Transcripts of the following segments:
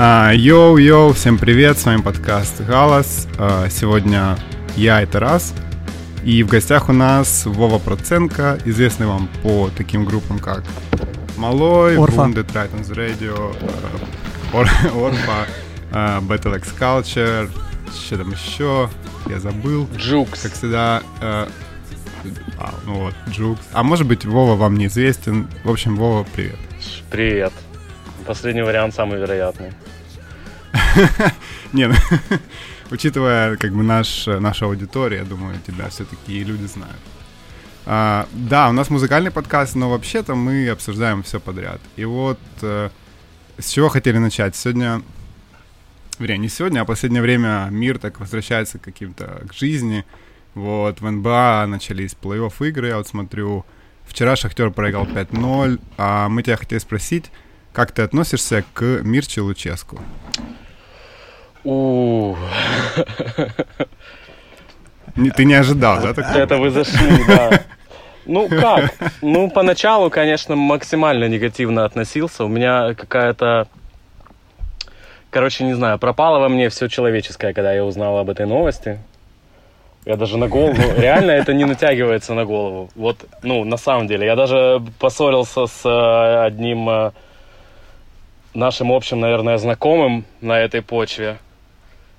А, йоу-йоу, всем привет, с вами подкаст «Галас». А, сегодня я и Тарас. И в гостях у нас Вова Проценко, известный вам по таким группам, как Малой. Wounded Titans Radio, э, Ор- Орфа, э, Battle X Culture, что там еще, я забыл. Джукс. Как всегда, э, а, ну вот, Джукс. А может быть, Вова вам неизвестен. В общем, Вова, привет. Привет. Последний вариант самый вероятный. Не, ну, учитывая как бы наш, наша аудитория, я думаю, тебя все-таки люди знают. А, да, у нас музыкальный подкаст, но вообще-то мы обсуждаем все подряд. И вот э, с чего хотели начать? Сегодня, вернее, не сегодня, а последнее время мир так возвращается к каким-то к жизни. Вот, в НБА начались плей-офф игры, я вот смотрю, вчера Шахтер проиграл 5-0, а мы тебя хотели спросить, как ты относишься к Мирче Луческу? У, Не- Ты не ожидал, да? такого? это вы зашли, да. Ну как? Ну, поначалу, конечно, максимально негативно относился. У меня какая-то... Короче, не знаю, пропало во мне все человеческое, когда я узнал об этой новости. Я даже на голову... ну, реально это не натягивается на голову. Вот, ну, на самом деле. Я даже поссорился с э, одним э, нашим общим, наверное, знакомым на этой почве.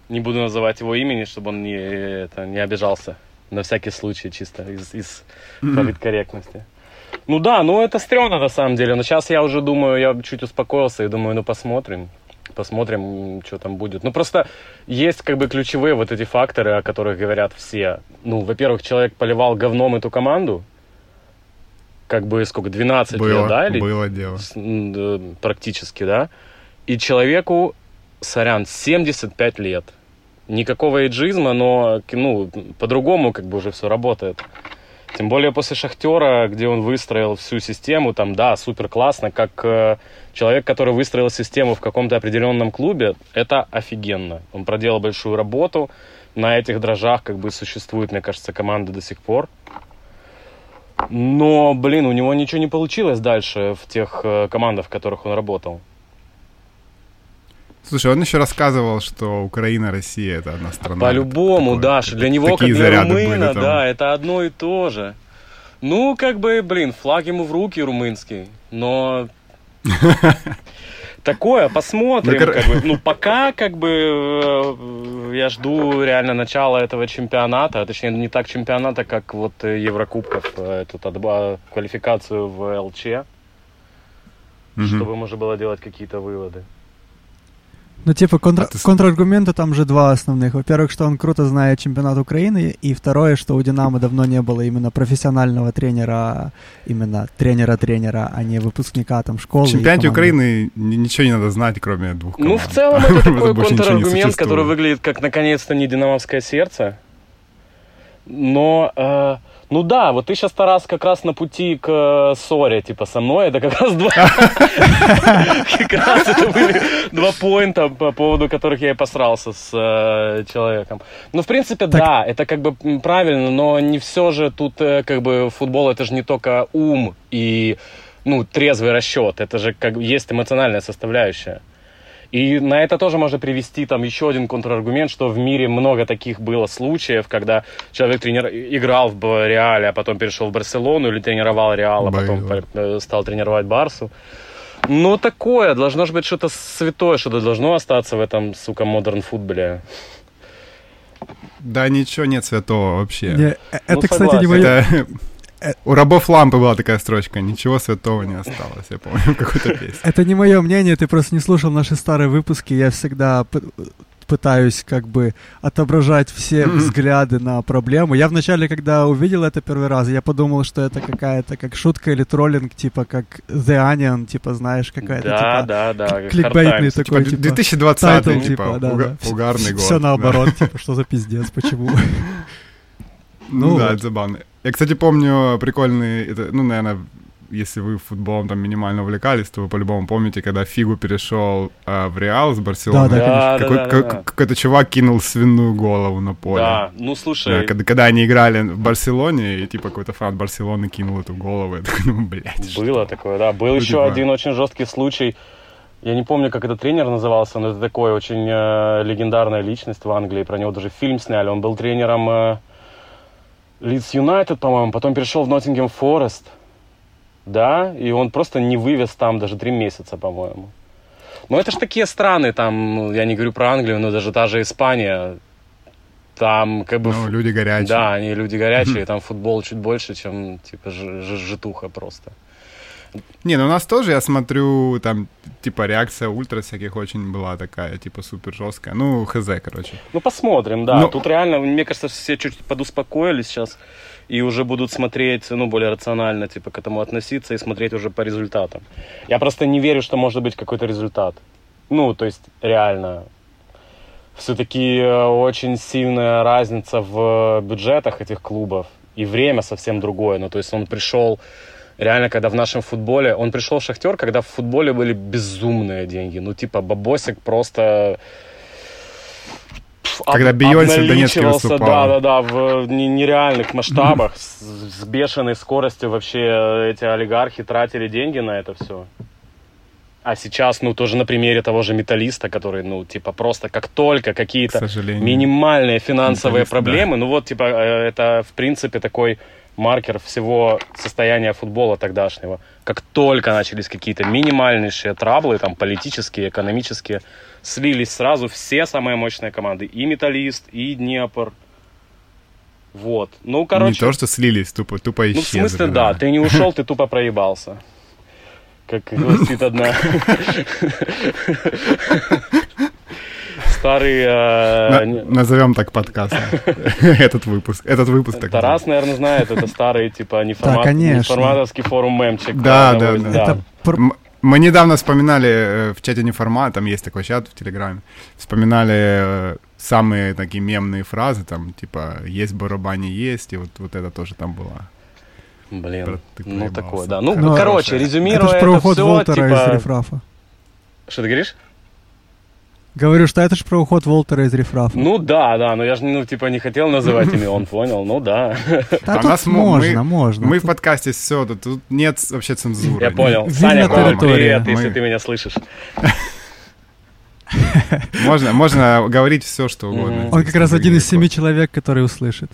Не буду называть его имени, чтобы он не, это, не обижался. На всякий случай, чисто из, из политкорректности. Ну да, ну это стрёмно на самом деле. Но сейчас я уже думаю, я чуть успокоился и думаю, ну посмотрим. Посмотрим, что там будет. Ну просто есть как бы ключевые вот эти факторы, о которых говорят все. Ну, во-первых, человек поливал говном эту команду. Как бы сколько, 12 Было, лет, да? Или было дело. практически, да. И человеку, сорян, 75 лет. Никакого эйджизма, но ну, по-другому как бы уже все работает. Тем более после Шахтера, где он выстроил всю систему, там, да, супер классно, как э, человек, который выстроил систему в каком-то определенном клубе, это офигенно. Он проделал большую работу, на этих дрожжах как бы существует, мне кажется, команда до сих пор. Но, блин, у него ничего не получилось дальше в тех э, командах, в которых он работал. Слушай, он еще рассказывал, что Украина, Россия это одна страна. По-любому, Такое- Даша, для него, как для румына, да, это одно и то же. Ну, как бы, блин, флаг ему в руки румынский, но... Такое, посмотрим. Ну, как бы. Ну, пока, как бы, э, я жду реально начала этого чемпионата, а точнее, не так чемпионата, как вот Еврокубков, э, тут отба- квалификацию в ЛЧ, Мгм. чтобы можно было делать какие-то выводы. Ну, типа, контр... А ты контраргументы там же два основных. Во-первых, что он круто знает чемпионат Украины, и второе, что у Динамо давно не было именно профессионального тренера, именно тренера-тренера, а не выпускника там школы. В чемпионате. Украины ни- ничего не надо знать, кроме двух команд. Ну, в целом, это такой контраргумент, который выглядит как наконец-то не динамовское сердце. Но, э, ну да, вот ты сейчас, Тарас, как раз на пути к э, ссоре, типа, со мной, это как раз два... Как раз это были два поинта, по поводу которых я и посрался с э, человеком. Ну, в принципе, да, это как бы правильно, но не все же тут, э, как бы, футбол, это же не только ум и, ну, трезвый расчет, это же как есть эмоциональная составляющая. И на это тоже можно привести там еще один контраргумент, что в мире много таких было случаев, когда человек тренер... играл в Реале, а потом перешел в Барселону, или тренировал Реал, а потом э, стал тренировать Барсу. Ну, такое, должно же быть что-то святое, что-то должно остаться в этом, сука, модерн футболе. Да ничего нет святого вообще. Не, э, это, Ну, кстати, не мое... Это... У рабов лампы была такая строчка, ничего святого не осталось, я помню, в какой-то песне. Это не мое мнение, ты просто не слушал наши старые выпуски. Я всегда пытаюсь как бы отображать все взгляды на проблему. Я вначале, когда увидел это первый раз, я подумал, что это какая-то как шутка или троллинг, типа как The Onion, типа, знаешь, какая-то Да, типа да, да. кликбейтный такой, Типа типа, 2020 title, типа, типа, да, уга- да. угарный год. Все да. наоборот, типа, что за пиздец, почему? Ну да, вот. это забавно. Я, кстати, помню прикольный, это, ну, наверное, если вы футболом там минимально увлекались, то вы по-любому помните, когда Фигу перешел а, в Реал с Барселоны. Да, да, Да, да, Какой- да, как- да. Какой-то чувак кинул свиную голову на поле. Да, ну Да, слушай, когда, когда они играли в Барселоне, и типа какой-то фанат Барселоны кинул эту голову, я такой, ну, блядь. что? Было такое, да. Был Ну, еще типа- один очень жесткий случай. Я не помню, как этот тренер назывался, но это такой очень э, легендарная личность в Англии. Про него даже фильм сняли. Он был тренером э, Лидс Юнайтед, по-моему, потом перешел в Ноттингем Форест. Да, и он просто не вывез там даже три месяца, по-моему. Но это же такие страны, там, я не говорю про Англию, но даже та же Испания, там как бы... Ну, люди горячие. Да, они люди горячие, там футбол чуть больше, чем, типа, ж- ж- житуха просто. Не, ну у нас тоже, я смотрю, там, типа, реакция ультра всяких очень была такая, типа, супер жесткая. Ну, хз, короче. Ну, посмотрим, да. Но- Тут реально, мне кажется, все чуть подуспокоились сейчас и уже будут смотреть, ну, более рационально, типа, к этому относиться и смотреть уже по результатам. Я просто не верю, что может быть какой-то результат. Ну, то есть, реально. Все-таки очень сильная разница в бюджетах этих клубов. И время совсем другое. Ну, то есть он пришел реально, когда в нашем футболе... Он пришел в Шахтер, когда в футболе были безумные деньги. Ну, типа, бабосик просто... Когда Бейонсе в Донецке выступала. Да, да, да, в не- нереальных масштабах, с, с бешеной скоростью вообще эти олигархи тратили деньги на это все. А сейчас, ну, тоже на примере того же металлиста, который, ну, типа, просто как только какие-то минимальные финансовые Металлист, проблемы, ну вот, типа, э, это, в принципе, такой маркер всего состояния футбола тогдашнего. Как только начались какие-то минимальнейшие траблы, там, политические, экономические, слились сразу все самые мощные команды. И Металлист, и Днепр. Вот. Ну, короче... Не то, что слились, тупо, тупо Ну, в исчезли. смысле, да, ты не ушел, ты тупо проебался. Как гласит одна. Старый... э, На- Назовем так подкаст. Этот выпуск. Этот выпуск так Тарас, наверное, знает, это старый, типа, неформатовский форум мемчик. Да, да, да. Это Мы недавно вспоминали э, в чате неформат, там есть такой чат в Телеграме, вспоминали э, самые такие мемные фразы, там, типа, есть барабане есть, и вот, вот это тоже там было. Блин, ты ну такое, да. Ну, Ну, короче, резюмируя это это, про уход все, Волтера из типа... рефрафа. Что ты говоришь? Говорю, что это же про уход Волтера из рефрафа. Ну да, да, но я же, ну, типа, не хотел называть имя, он понял, ну да. Да А тут нас мо- можно, можно. Мы в подкасте все, тут нет вообще цензуры. Я понял. Саня, привет, если ты меня слышишь. Можно, можно говорить все, что угодно. Он как раз один из семи человек, который услышит.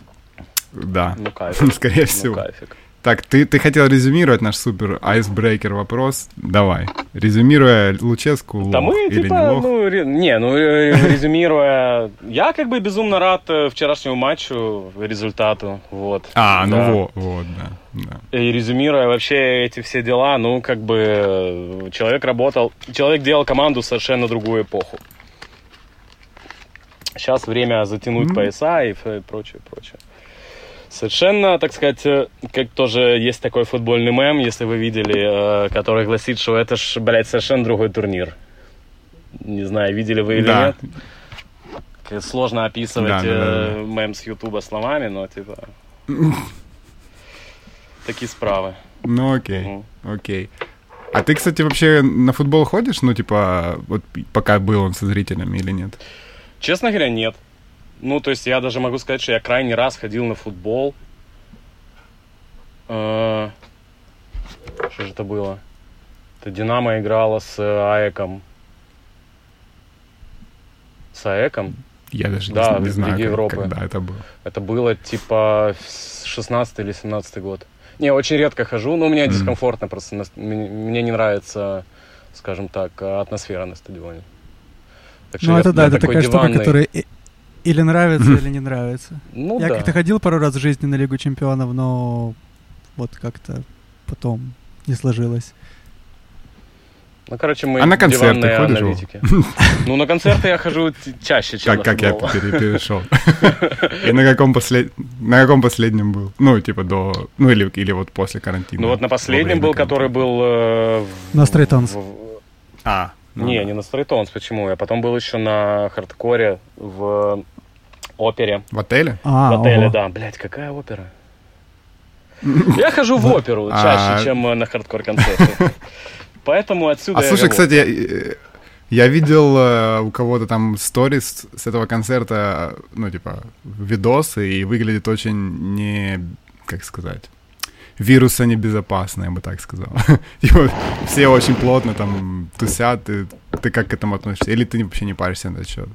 Да, Ну, кайфик. скорее Ну, всего. кайфик. Так, ты, ты хотел резюмировать наш супер айсбрейкер вопрос? Давай. Резюмируя Луческу, лох Да мы, или типа, не лох? ну, ре- не, ну, э, резюмируя, я как бы безумно рад э, вчерашнему матчу, результату, вот. А, ну Да. вот, вот, да. да. И резюмируя вообще эти все дела, ну, как бы, э, человек работал, человек делал команду совершенно другую эпоху. Сейчас время затянуть Мгм. пояса и прочее, прочее. Совершенно, так сказать, э, как тоже есть такой футбольный мем, если вы видели, э, который гласит, что это ж, блядь, совершенно другой турнир. Не знаю, видели вы или Да. нет. Сложно описывать Да, да, да, э, мем с Ютуба словами, но типа... Такие справы. Ну окей, Мгм. окей. А ты, кстати, вообще на футбол ходишь? Ну, типа, вот пока был он со зрителями или нет? Честно говоря, нет. Ну, то есть я даже могу сказать, что я крайний раз ходил на футбол. Э, Что же это было? Это Динамо играла с э, Аеком. С Аеком? Я даже не Да, не, в знаю, как- Европы. когда это было. Это было типа с 16 или 17 год. Не, очень редко хожу, но мне Мгм. дискомфортно просто. Мне, не нравится, скажем так, атмосфера на стадионе. Так что Ну, я- это да, это такая штука, диванный. которая и- или нравится, или не нравится. Ну Я да. как-то ходил пару раз в жизни на Лигу Чемпионов, но вот как-то потом не сложилось. Ну, короче, мы А на концерты ходишь. Ну, на концерты я хожу чаще, чем Как, на как я перешел. И на каком, послед... на каком последнем был? Ну, типа до... Ну, или, или вот после карантина. Ну, вот на последнем был, который был... э, в- На в- А, ну Не, да. не на Стрейтонс, почему? Я потом был еще на хардкоре в опере. В отеле? А, в отеле, ого. да. Блять, какая опера? Я хожу в оперу А- чаще, чем на хардкор-концерты. Поэтому отсюда А я слушай, кстати, э, я видел э, у кого-то там сторис с этого концерта, ну, типа, видосы, и выглядит очень не, как сказать, вируса небезопасно, я бы так сказал. Типа, все очень плотно там тусят, ты, ты как к этому относишься? Или ты вообще не паришься на этот счет?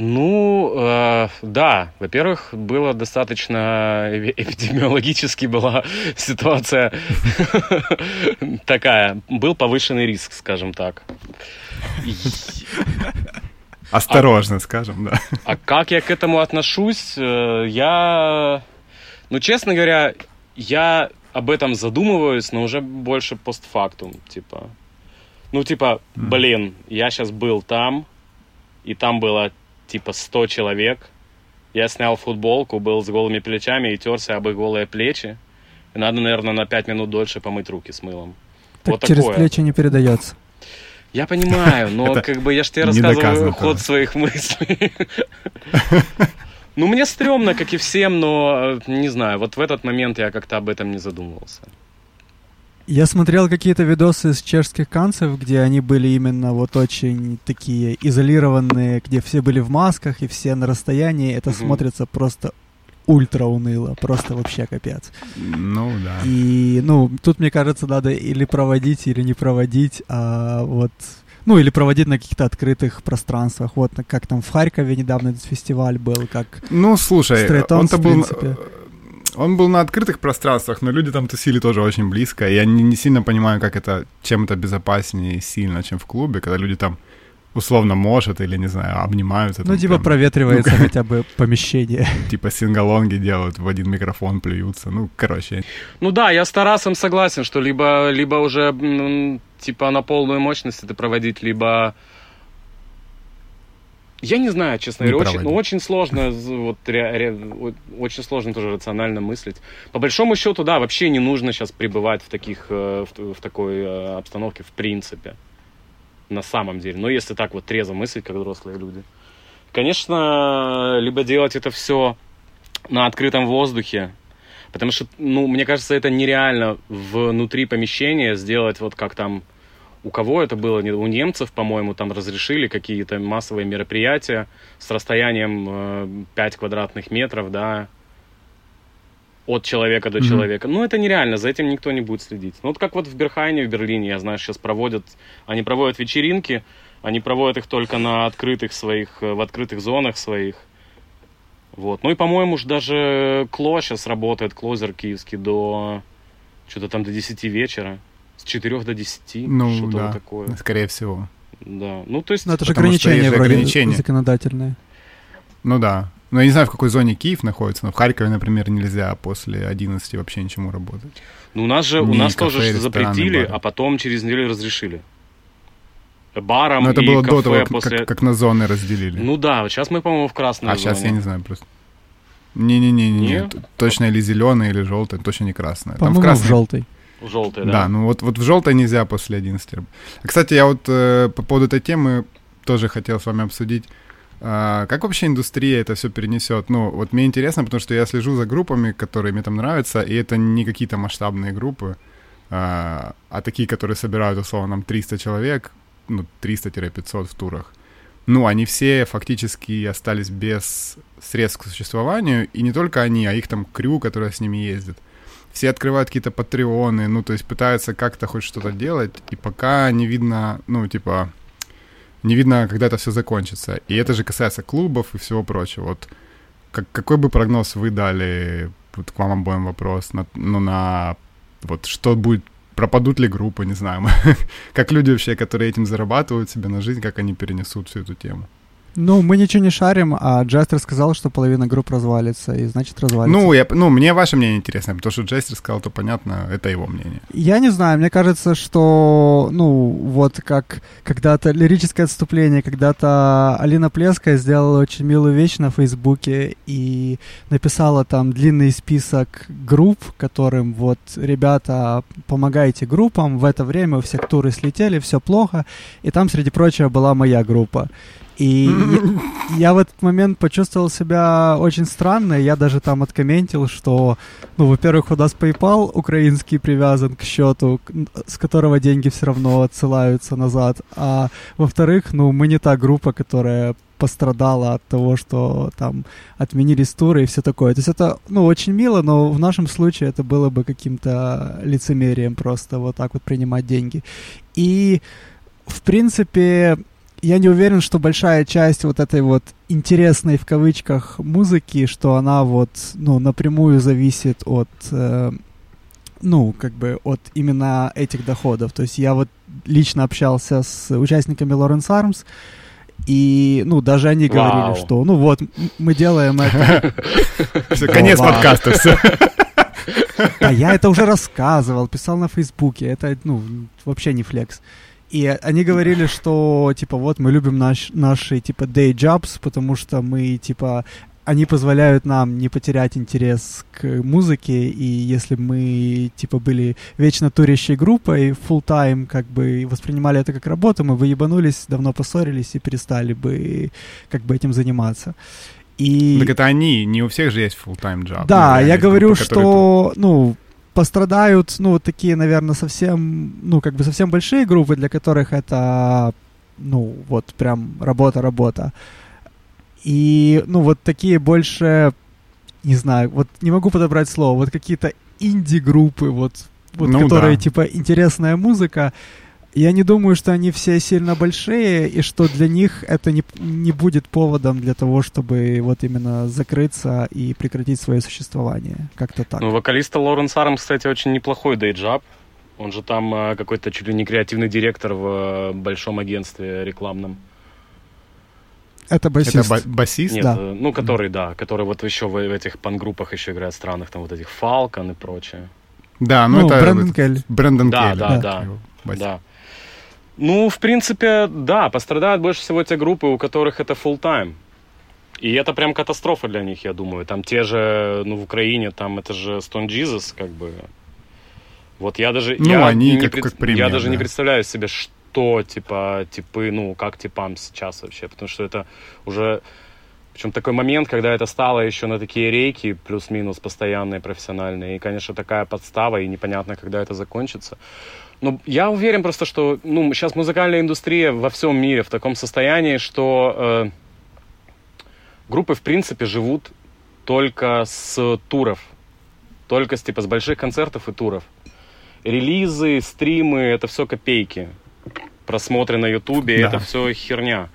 Ну, э, да, во-первых, было достаточно эпидемиологически была ситуация такая, был повышенный риск, скажем так. Осторожно, а, скажем, да. А как я к этому отношусь? Э, я, ну, честно говоря, я об этом задумываюсь, но уже больше постфактум, типа. Ну, типа, блин, я сейчас был там, и там было типа 100 человек. Я снял футболку, был с голыми плечами и терся об их голые плечи. И надо, наверное, на 5 минут дольше помыть руки с мылом. Так вот через такое. плечи не передается. Я понимаю, но как бы я же тебе рассказываю ход своих мыслей. Ну, мне стрёмно, как и всем, но не знаю, вот в этот момент я как-то об этом не задумывался. Я смотрел какие-то видосы с чешских канцев, где они были именно вот очень такие изолированные, где все были в масках и все на расстоянии. Это угу. смотрится просто ультра уныло, просто вообще капец. Ну да. И, ну, тут, мне кажется, надо или проводить, или не проводить, а вот ну, или проводить на каких-то открытых пространствах. Вот как там в Харькове недавно этот фестиваль был, как... Ну, слушай, он-то был... Он был на открытых пространствах, но люди там тусили тоже очень близко. Я не, не сильно понимаю, как это, чем это безопаснее сильно, чем в клубе, когда люди там условно может или, не знаю, обнимаются. Ну, типа прям, проветривается ну, хотя бы помещение. Типа сингалонги делают, в один микрофон плюются. Ну, короче. Ну да, я с Тарасом согласен, что либо, либо уже, типа, на полную мощность это проводить, либо я не знаю, честно говоря, очень, ну, очень сложно, вот, ре, ре, очень сложно тоже рационально мыслить. По большому счету, да, вообще не нужно сейчас пребывать в, таких, э, в, в такой э, обстановке в принципе, на самом деле. Но если так вот трезво мыслить, как взрослые люди. Конечно, либо делать это все на открытом воздухе, потому что, ну, мне кажется, это нереально внутри помещения сделать вот как там у кого это было, у немцев, по-моему, там разрешили какие-то массовые мероприятия с расстоянием 5 э, квадратных метров, да, от человека до mm-hmm. человека. Ну, это нереально, за этим никто не будет следить. Ну, вот как вот в Берхайне, в Берлине, я знаю, сейчас проводят, они проводят вечеринки, они проводят их только на открытых своих, э, в открытых зонах своих. Вот. Ну и, по-моему, уж даже Кло сейчас работает, Клозер киевский, до что-то там до 10 вечера. С 4 до 10, ну, что-то да, такое. скорее всего. Да, ну то есть... Но это же ограничение вроде ограничения. законодательное. Ну да. Но я не знаю, в какой зоне Киев находится, но в Харькове, например, нельзя после 11 вообще ничему работать. Ну у нас же, Ни у нас кафе, тоже запретили, бары. а потом через неделю разрешили. Баром Но это было кафе до того, после... как, как на зоны разделили. Ну да, сейчас мы, по-моему, в красной А зоне. сейчас я не знаю просто. Не-не-не, не, точно или зеленый, или желтый, точно не красный. Там в красной... в желтый. В желтой, да? Да, ну вот, вот в желтой нельзя после 11. Кстати, я вот э, по поводу этой темы тоже хотел с вами обсудить. А, как вообще индустрия это все перенесет? Ну, вот мне интересно, потому что я слежу за группами, которые мне там нравятся, и это не какие-то масштабные группы, а, а такие, которые собирают, условно, нам 300 человек, ну, 300-500 в турах. Ну, они все фактически остались без средств к существованию, и не только они, а их там крю, которые с ними ездят все открывают какие-то патреоны, ну, то есть пытаются как-то хоть что-то делать, и пока не видно, ну, типа, не видно, когда это все закончится. И это же касается клубов и всего прочего. Вот как, какой бы прогноз вы дали, вот к вам обоим вопрос, на, ну, на вот что будет, пропадут ли группы, не знаю, как люди вообще, которые этим зарабатывают себе на жизнь, как они перенесут всю эту тему. Ну, мы ничего не шарим, а Джастер сказал, что половина групп развалится, и значит развалится. Ну, я, ну, мне ваше мнение интересно, потому что Джастер сказал, то понятно, это его мнение. Я не знаю, мне кажется, что, ну, вот как когда-то лирическое отступление, когда-то Алина Плеская сделала очень милую вещь на Фейсбуке и написала там длинный список групп, которым вот, ребята, помогайте группам, в это время у всех туры слетели, все плохо, и там, среди прочего, была моя группа. И я, в этот момент почувствовал себя очень странно. Я даже там откомментил, что, ну, во-первых, у нас PayPal украинский привязан к счету, с которого деньги все равно отсылаются назад. А во-вторых, ну, мы не та группа, которая пострадала от того, что там отменились туры и все такое. То есть это, ну, очень мило, но в нашем случае это было бы каким-то лицемерием просто вот так вот принимать деньги. И, в принципе, я не уверен, что большая часть вот этой вот интересной в кавычках музыки, что она вот, ну, напрямую зависит от, э, ну, как бы от именно этих доходов. То есть я вот лично общался с участниками Lawrence Arms, и, ну, даже они говорили, что, ну, вот, мы делаем это... Все, конец подкаста, все. А я это уже рассказывал, писал на Фейсбуке, это, ну, вообще не флекс. И они говорили, что, типа, вот, мы любим наш, наши, типа, day jobs, потому что мы, типа, они позволяют нам не потерять интерес к музыке, и если мы, типа, были вечно турящей группой, full time как бы воспринимали это как работу, мы выебанулись, давно поссорились и перестали бы, как бы, этим заниматься. И... Так это они, не у всех же есть full-time job. Да, я говорю, что, ну, пострадают, ну, вот такие, наверное, совсем, ну, как бы совсем большие группы, для которых это, ну, вот прям работа-работа. И, ну, вот такие больше, не знаю, вот не могу подобрать слово, вот какие-то инди-группы, вот, вот ну, которые, да. типа, интересная музыка, я не думаю, что они все сильно большие, и что для них это не, не будет поводом для того, чтобы вот именно закрыться и прекратить свое существование. Как-то так. Ну, вокалиста Лоренс Арм, кстати, очень неплохой дейджаб. Он же там э, какой-то чуть ли не креативный директор в э, большом агентстве рекламном. Это басист. Это ба- басист? Нет, да. Э, ну, который, да, который вот еще в, в этих пан-группах еще играет странных, там вот этих Falcon и прочее. Да, ну, ну это... Брэндон Келли. Брэндон да, Келли. Да, да, да. да. Ну, в принципе, да, пострадают больше всего те группы, у которых это full time. И это прям катастрофа для них, я думаю. Там те же, ну, в Украине, там это же Stone Jesus, как бы. Вот я даже... Ну, я они не как, пред... как пример, Я даже да. не представляю себе, что, типа, типы, ну, как типам сейчас вообще. Потому что это уже... Причем такой момент, когда это стало еще на такие рейки, плюс-минус постоянные, профессиональные. И, конечно, такая подстава, и непонятно, когда это закончится. Ну, я уверен просто, что ну, сейчас музыкальная индустрия во всем мире в таком состоянии, что э, группы, в принципе, живут только с туров. Только с, типа, с больших концертов и туров. Релизы, стримы, это все копейки. Просмотры на ютубе, да. это все херня.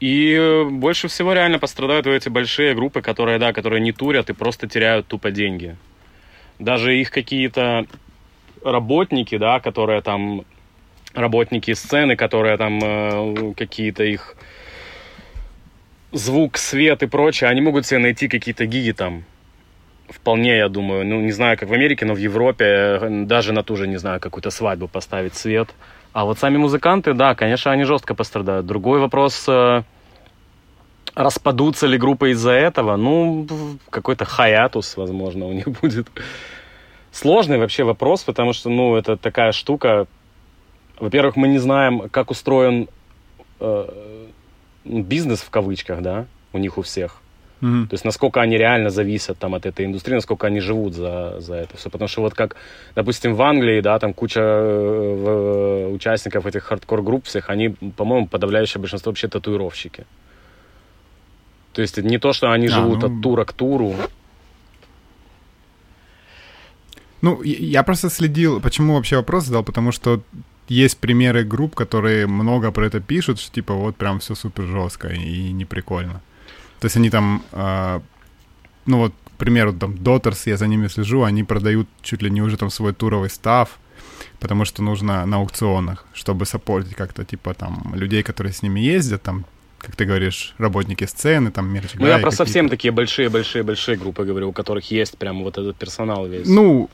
И больше всего реально пострадают эти большие группы, которые, да, которые не турят и просто теряют тупо деньги. Даже их какие-то работники, да, которые там, работники сцены, которые там э, какие-то их звук, свет и прочее, они могут себе найти какие-то гиги там. Вполне, я думаю. Ну, не знаю, как в Америке, но в Европе э, даже на ту же, не знаю, какую-то свадьбу поставить свет. А вот сами музыканты, да, конечно, они жестко пострадают. Другой вопрос, э, распадутся ли группы из-за этого? Ну, какой-то hiatus, возможно, у них будет сложный вообще вопрос, потому что, ну, это такая штука. Во-первых, мы не знаем, как устроен э, бизнес в кавычках, да, у них у всех. Mm-hmm. То есть насколько они реально зависят там от этой индустрии, насколько они живут за, за это все. Потому что вот как, допустим, в Англии, да, там куча э, участников этих хардкор-групп всех, они, по-моему, подавляющее большинство вообще татуировщики. То есть не то, что они а, живут ну... от тура к туру, Ну, я просто следил, почему вообще вопрос задал, потому что есть примеры групп, которые много про это пишут, что типа вот прям все супер жестко и не прикольно. То есть они там, э, ну вот, к примеру, там Daughters, я за ними слежу, они продают чуть ли не уже там свой туровый став, потому что нужно на аукционах, чтобы саппортить как-то типа там людей, которые с ними ездят, там как ты говоришь, работники сцены, там, мерч Ну, я про совсем такие большие-большие-большие группы говорю, у которых есть прям вот этот персонал весь. Ну,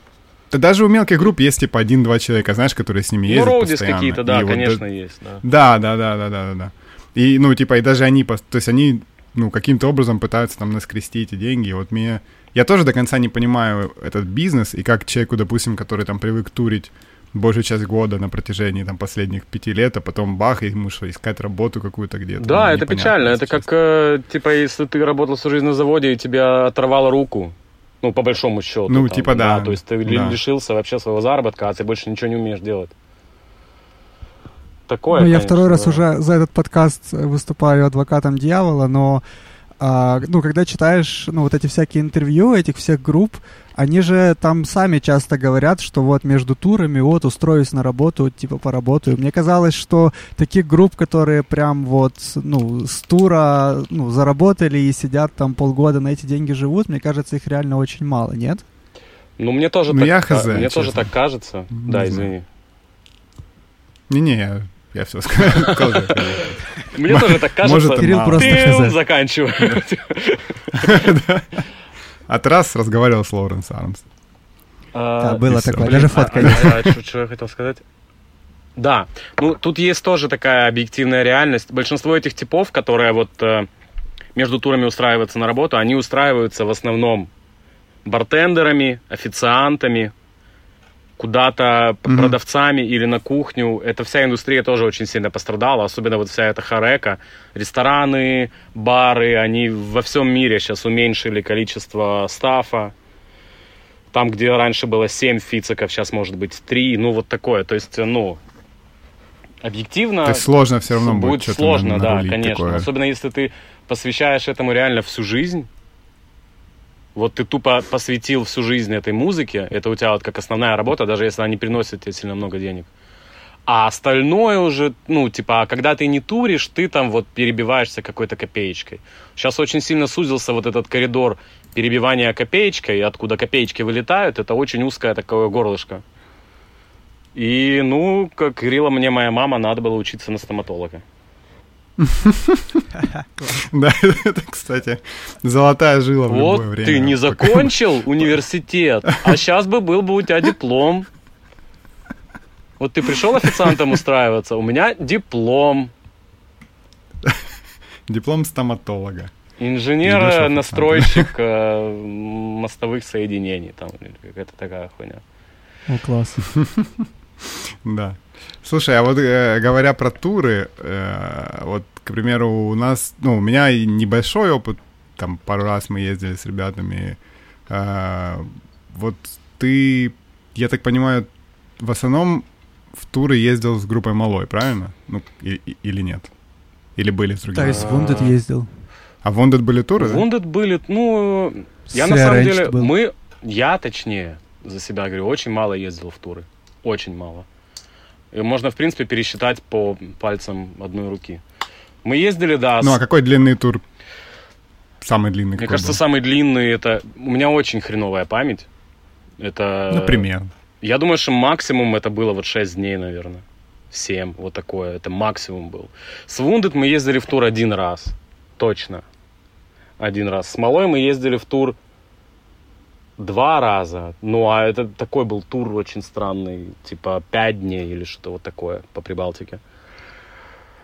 да даже у мелких групп есть типа один-два человека, знаешь, которые с ними ездят Ну, роудис какие-то, да, и конечно, вот, есть, да. Да, да, да, да, да, да. И, ну, типа, и даже они, то есть они, ну, каким-то образом пытаются там наскрести эти деньги. Вот мне... Я тоже до конца не понимаю этот бизнес, и как человеку, допустим, который там привык турить большую часть года на протяжении там последних пяти лет, а потом бах, и ему что, искать работу какую-то где-то. Да, ну, это печально. Это как, э, типа, если ты работал всю жизнь на заводе, и тебя оторвало руку, ну, по большому счету. Ну, там, типа да. да. То есть ты да. лишился вообще своего заработка, а ты больше ничего не умеешь делать. такое, Ну, я конечно, второй раз да. уже за этот подкаст выступаю адвокатом дьявола, но а, ну, когда читаешь, ну, вот эти всякие интервью этих всех групп, они же там сами часто говорят, что вот между турами, вот, устроюсь на работу, типа, поработаю. Мне казалось, что таких групп, которые прям вот, ну, с тура, ну, заработали и сидят там полгода на эти деньги живут, мне кажется, их реально очень мало, нет? Ну, мне тоже Ну, так, я хз, мне тоже так кажется. Не да, знаю. извини. Не-не, я, все сказал. Мне тоже так кажется. Кирилл просто заканчивай. От раз разговаривал с Лоуренс Армс. Да, А, было и всё. такое, даже фотка есть. а- Что я хотел сказать? Да, ну тут есть тоже такая объективная реальность. Большинство этих типов, которые вот э, между турами устраиваются на работу, они устраиваются в основном бартендерами, официантами, куда-то Мгм. продавцами или на кухню. Эта вся индустрия тоже очень сильно пострадала, особенно вот вся эта хорека. Рестораны, бары, они во всем мире сейчас уменьшили количество стафа. Там, где раньше было 7 фициков, сейчас может быть 3. Ну, вот такое. То есть, ну, объективно есть сложно все равно будет будет сложно, на- да, конечно. такое. Особенно если ты посвящаешь этому реально всю жизнь. Вот ты тупо посвятил всю жизнь этой музыке, это у тебя вот как основная работа, даже если она не приносит тебе сильно много денег. А остальное уже, ну, типа, а когда ты не туришь, ты там вот перебиваешься какой-то копеечкой. Сейчас очень сильно сузился вот этот коридор перебивания копеечкой, откуда копеечки вылетают, это очень узкое такое горлышко. И, ну, как говорила мне моя мама, надо было учиться на стоматолога. Да, это, кстати, золотая жила в Вот любое время. ты не закончил университет, а сейчас бы был бы у тебя диплом. Вот ты пришел официантом устраиваться, у меня диплом. Диплом стоматолога. Идёшь в Инженер-настройщик э, мостовых соединений. Там или какая-то такая хуйня. О, класс. Да. Слушай, а вот э, говоря про туры, э, вот, к примеру, у нас, ну, у меня и небольшой опыт, там пару раз мы ездили с ребятами. э, вот ты, я так понимаю, в основном в туры ездил с группой Малой, правильно? Ну, и- и- или нет? Или были с другими? То есть Вундет ездил. А в Wounded были туры, да? Wounded были, ну, я С на самом деле, был. мы, я точнее, за себя говорю, очень мало ездил в туры. Очень мало. Можно, в принципе, пересчитать по пальцам одной руки. Мы ездили, да, Ну, с- а какой длинный тур? Самый длинный мне кажется, был? самый длинный это... У меня очень хреновая память. Это... Например. Я думаю, что максимум это было вот 6 дней, наверное. 7, вот такое. Это максимум был. С Wounded мы ездили в тур один раз. Точно. Один раз. С Малой мы ездили в тур два раза. Ну, а это такой был тур очень странный. Типа 5 дней или что-то вот такое по Прибалтике.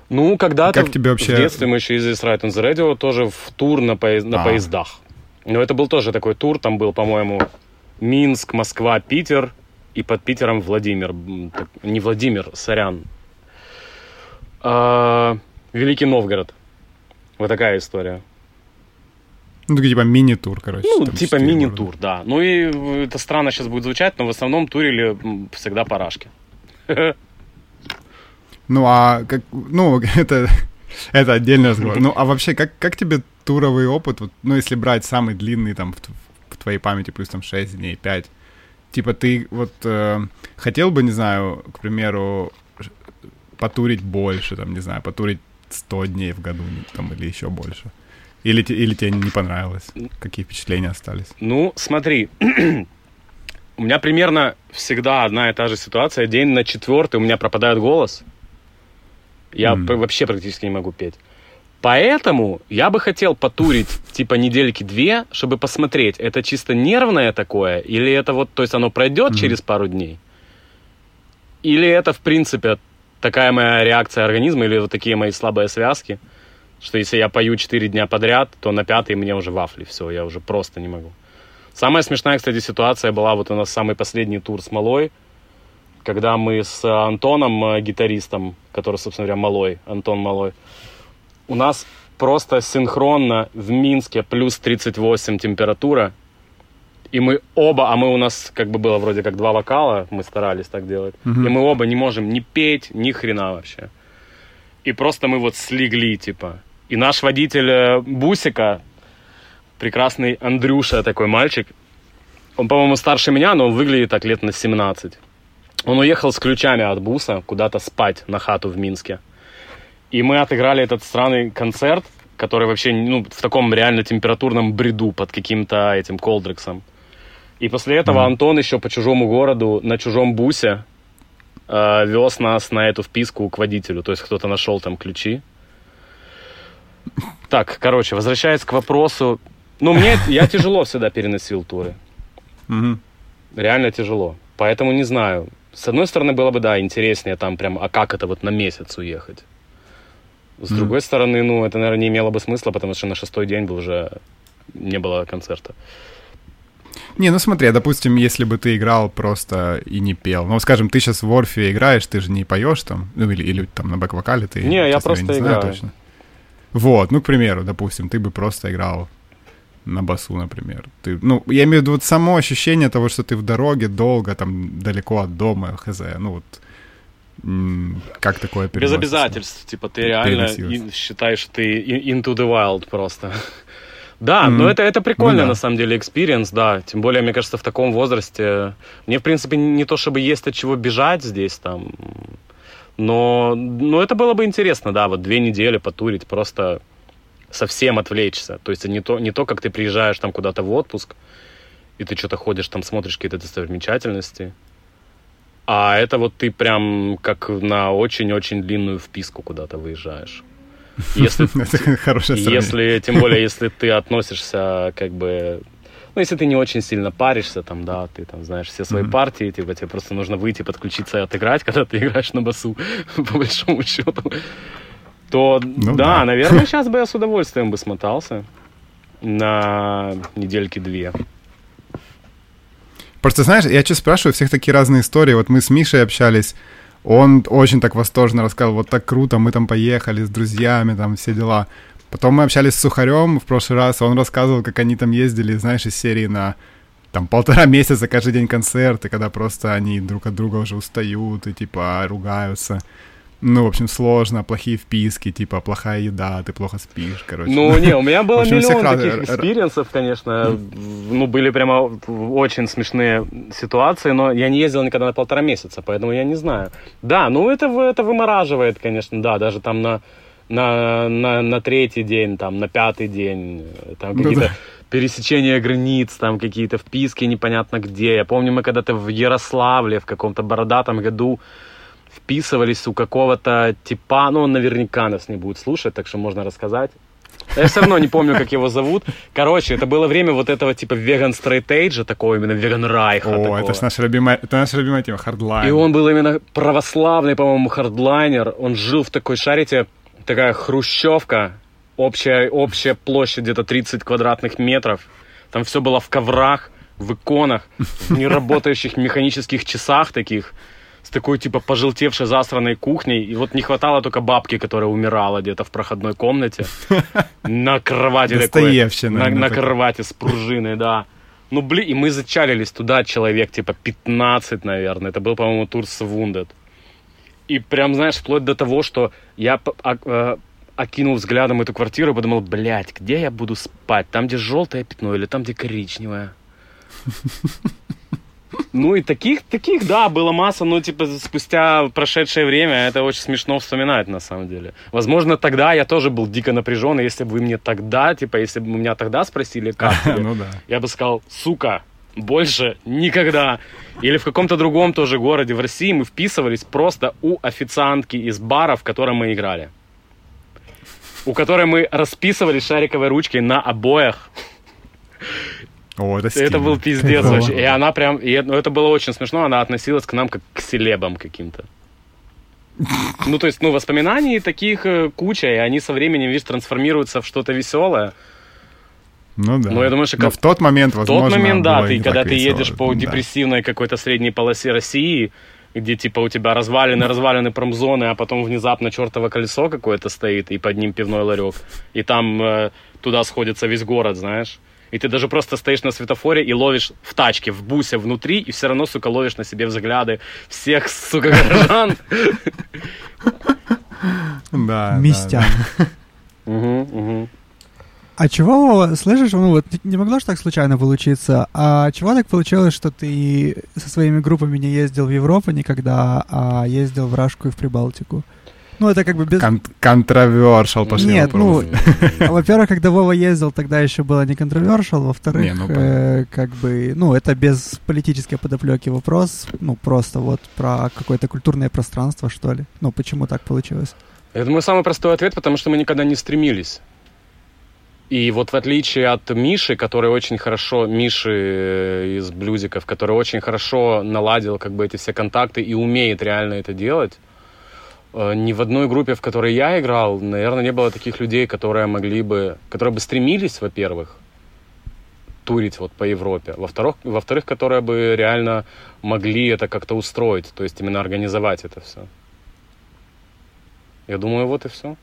Ну, когда-то Как тебе вообще- в детстве мы еще ездили с Right on the Radio тоже в тур на, на А. поездах. Но это был тоже такой тур. Там был, по-моему, Минск, Москва, Питер и под Питером Владимир. Так, Не Владимир, сорян. А, Великий Новгород. Вот такая история. Ну, типа мини-тур, короче. Ну, типа мини-тур, да. Ну и это странно сейчас будет звучать, но в основном турили всегда парашки. Ну, а как, ну, это, это отдельный разговор. Ну, а вообще, как, как тебе туровый опыт, вот, ну, если брать самый длинный, там, в, в твоей памяти, плюс там 6 дней, 5, типа, ты вот э, хотел бы, не знаю, к примеру, потурить больше, там, не знаю, потурить 100 дней в году, там, или еще больше? Или, или тебе не понравилось? Какие впечатления остались? Ну, смотри, у меня примерно всегда одна и та же ситуация. День на четвертый у меня пропадает голос. Я п- вообще практически не могу петь. Поэтому я бы хотел потурить типа недельки две, чтобы посмотреть, это чисто нервное такое, или это вот, то есть оно пройдет Мгм. через пару дней, или это в принципе такая моя реакция организма, или вот такие мои слабые связки, что если я пою 4 дня подряд, то на пятый мне уже вафли, все, я уже просто не могу. Самая смешная, кстати, ситуация была вот у нас самый последний тур с Малой, когда мы с Антоном, э, гитаристом, который, собственно говоря, Малой, Антон Малой, у нас просто синхронно в Минске плюс 38 температура, И мы оба, а мы у нас как бы было вроде как два вокала, мы старались так делать. Мгм. И мы оба не можем ни петь, ни хрена вообще. И просто мы вот слегли, типа. И наш водитель э, Бусика, прекрасный Андрюша такой мальчик, он, по-моему, старше меня, но он выглядит так лет на 17. Он уехал с ключами от буса куда-то спать на хату в Минске. И мы отыграли этот странный концерт, который вообще ну, в таком реально температурном бреду под каким-то этим колдрексом. И после этого Мгм. Антон еще по чужому городу на чужом бусе э, вез нас на эту вписку к водителю. То есть кто-то нашел там ключи. Так, короче, возвращаясь к вопросу. Ну, мне я тяжело всегда переносил туры. Реально тяжело. Поэтому не знаю. С одной стороны, было бы, да, интереснее там прям, а как это вот на месяц уехать? С другой стороны, ну, это, наверное, не имело бы смысла, потому что на шестой день бы уже не было концерта. Не, ну смотри, допустим, если бы ты играл просто и не пел. Ну, скажем, ты сейчас в Орфе играешь, ты же не поешь там, ну или, или там на бэк-вокале ты... Не, я просто знаю играю. точно. Вот, ну, к примеру, допустим, ты бы просто играл на басу, например. Ты, ну, я имею в виду вот само ощущение того, что ты в дороге долго, там, далеко от дома, хз, ну вот, как такое Без обязательств. Типа ты реально и- считаешь, что ты into the wild просто. Да, Мгм. но это, это прикольно, Ну да. на самом деле, experience, да. Тем более, мне кажется, в таком возрасте... Мне, в принципе, не то чтобы есть от чего бежать здесь там, но, но это было бы интересно, да, вот две недели потурить, просто совсем отвлечься. То есть не то, не то, как ты приезжаешь там куда-то в отпуск, и ты что-то ходишь там, смотришь какие-то достопримечательности, а это вот ты прям как на очень-очень длинную вписку куда-то выезжаешь. Если, если, тем более, если ты относишься как бы... Ну, если ты не очень сильно паришься, там, да, ты там знаешь все свои Мгм. партии, типа, тебе просто нужно выйти, подключиться и отыграть, когда ты играешь на басу, по большому счету, то, Ну да, да. наверное, сейчас бы я с удовольствием бы смотался на недельки две. Просто знаешь, я что спрашиваю, у всех такие разные истории. Вот мы с Мишей общались, он очень так восторженно рассказал, вот так круто, мы там поехали с друзьями, там все дела. Потом мы общались с Сухарем в прошлый раз, он рассказывал, как они там ездили, знаешь, из серии на там полтора месяца каждый день концерты, когда просто они друг от друга уже устают и типа ругаются. Ну, в общем, сложно, плохие вписки, типа плохая еда, ты плохо спишь, короче. Ну, не, у меня было общем, миллион раз- таких р- р- experience ов, конечно. Ну, были прямо очень смешные ситуации, но я не ездил никогда на полтора месяца, поэтому я не знаю. Да, ну это, это вымораживает, конечно, да, даже там на, на, на, на третий день, там, на пятый день, э, там Ну какие-то да. пересечения границ, там какие-то вписки непонятно где. Я помню, мы когда-то в Ярославле в каком-то бородатом году вписывались у какого-то типа, ну он наверняка нас не будет слушать, так что можно рассказать. Я все равно не помню, как его зовут. Короче, это было время вот этого типа vegan straight edge а, такого именно vegan reich а. О, это ж наша любимая, это наша любимая тема, hardline. И он был именно православный, по-моему, хардлайнер. Он жил в такой, шарите, такая хрущевка, общая, общая площадь где-то 30 квадратных метров. Там все было в коврах, в иконах, в неработающих механических часах таких, с такой типа пожелтевшей засранной кухней. И вот не хватало только бабки, которая умирала где-то в проходной комнате. На кровати такой. На, ну, на кровати с пружиной, да. Ну, блин, и мы зачалились туда человек, типа, 15, наверное. Это был, по-моему, тур с Wounded. И прям, знаешь, вплоть до того, что я а- э, окинул взглядом эту квартиру и подумал, блядь, где я буду спать? Там, где желтое пятно или там, где коричневое? Ну и таких, таких, да, было масса, но типа спустя прошедшее время это очень смешно вспоминать на самом деле. Возможно, тогда я тоже был дико напряжен, и если бы вы мне тогда, типа, если бы меня тогда спросили, как Ну да. я бы сказал, сука, больше никогда. Или в каком-то другом тоже городе в России мы вписывались просто у официантки из бара, в котором мы играли. У которой мы расписывали шариковой ручкой на обоях. О, это Это был пиздец Кайфово. вообще. И она прям, и, ну, это было очень смешно, она относилась к нам как к селебам каким-то. Ну, то есть, ну, воспоминаний таких э, куча, и они со временем, видишь, трансформируются в что-то веселое. Ну да. Ну, я думаю, что Но как- в тот момент, В возможно, тот момент, да, ты, когда ты весело. едешь по Да. депрессивной какой-то средней полосе России, где типа у тебя развалины, развалины промзоны, а потом внезапно чертово колесо какое-то стоит, и под ним пивной ларек, и там э, туда сходится весь город, знаешь. И ты даже просто стоишь на светофоре и ловишь в тачке, в бусе внутри, и все равно, сука, ловишь на себе взгляды всех, сука, горожан. Да. Угу, угу. А чего, Вова, слышишь, ну вот не могло же так случайно получиться, а чего так получилось, что ты со своими группами не ездил в Европу никогда, а ездил в Рашку и в Прибалтику? Ну, это как бы без... Кон- контровершал пошли Нет, ну, вопросы. во-первых, когда Вова ездил, тогда еще было не контровершал, во-вторых, Не, ну, э, как бы, ну, это без политической подоплеки вопрос, ну, просто вот про какое-то культурное пространство, что ли. Ну, почему так получилось? Я думаю, самый простой ответ, потому что мы никогда не стремились. И вот в отличие от Миши, который очень хорошо, Миши э, из блюзиков, который очень хорошо наладил как бы эти все контакты и умеет реально это делать, э, ни в одной группе, в которой я играл, наверное, не было таких людей, которые могли бы, которые бы стремились, во-первых, турить вот по Европе, во-вторых, во-вторых, которые бы реально могли это как-то устроить, то есть именно организовать это все. Я думаю, вот и все.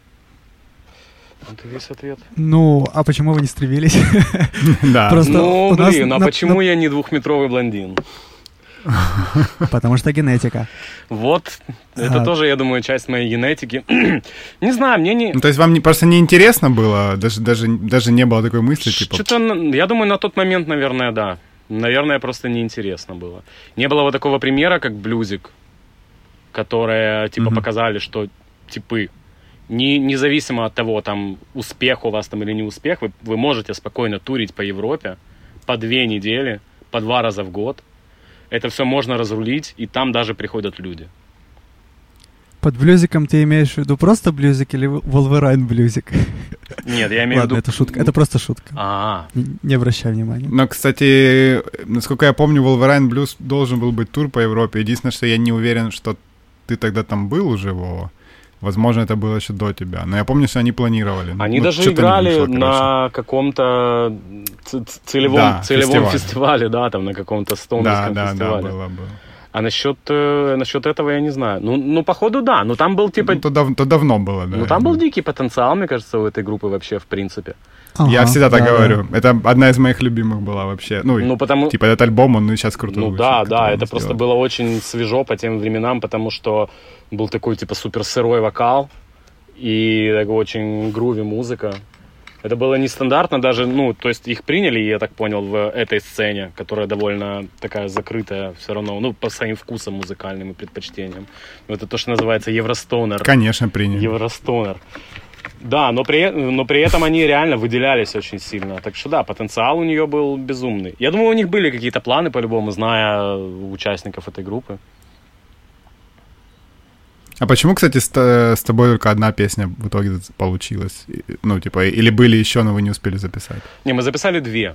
Это весь ответ. Ну, а почему вы не стремились? Да. Просто ну, блин, а на- почему на- я не двухметровый блондин? Потому что генетика. Вот, это А. тоже, я думаю, часть моей генетики. не знаю, мне не... Ну, то есть вам не, просто не интересно было, даже, даже, даже не было такой мысли, типа, Что-то, я думаю, на тот момент, наверное, да. Наверное, просто неинтересно было. Не было вот такого примера, как блюзик, которые, типа, показали, что, типы, не, независимо от того, там, успех у вас там или не успех, вы, вы можете спокойно турить по Европе по две недели, по два раза в год. Это все можно разрулить, и там даже приходят люди. Под блюзиком ты имеешь в виду просто блюзик или Волверайн блюзик? Нет, я имею в Ладно, виду... это шутка. Это просто шутка. А, Не обращай внимания. Но, кстати, насколько я помню, Wolverine Blues должен был быть тур по Европе. Единственное, что я не уверен, что ты тогда там был уже, Вова. Возможно, это было еще до тебя. Но я помню, что они планировали. Они Ну, даже играли вышло, на каком-то целевом, Да, целевом фестивале. фестивале, да, там на каком-то Да, стоунерском да, да, фестивале. было, было. А насчет, э, насчет этого я не знаю. Ну, ну, походу, да. Ну, там был типа... Ну, то, дав- то давно было, да. ну, там был дикий потенциал, мне кажется, у этой группы вообще, в принципе. Я Ага, всегда так да, да. говорю. Это одна из моих любимых была вообще. Ну, Ну, потому... типа этот альбом, он ну, сейчас крутой. Ну звучит, да, да, это просто было очень свежо по тем временам, потому что был такой типа супер сырой вокал и такой очень груви музыка. Это было нестандартно даже, ну, то есть их приняли, я так понял, в этой сцене, которая довольно такая закрытая все равно, ну, по своим вкусам музыкальным и предпочтениям. Ну, Это то, что называется евростонер. Конечно, приняли. Евростонер. Да, но при, но при этом они реально выделялись очень сильно. Так что да, потенциал у нее был безумный. Я думаю, у них были какие-то планы, по-любому, зная участников этой группы. А почему, кстати, с, с тобой только одна песня в итоге получилась? Ну, типа, или были еще, но вы не успели записать? Не, мы записали две.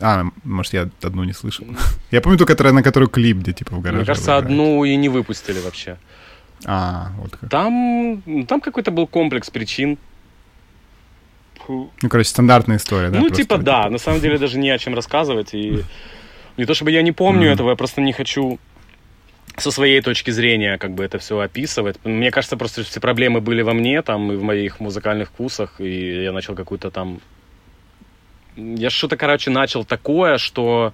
А, может, я одну не слышал. Я помню которая, на которую клип, где, типа, в гараже. Мне кажется, одну и не выпустили вообще. А, вот как. Там, там какой-то был комплекс причин. Ну, короче, стандартная история, да? ну, просто, типа, да, на самом деле даже не о чем рассказывать. И не то чтобы я не помню этого, я просто не хочу со своей точки зрения как бы это все описывать. Мне кажется, просто все проблемы были во мне там и в моих музыкальных вкусах, и я начал какую-то там... Я что-то, короче, начал такое, что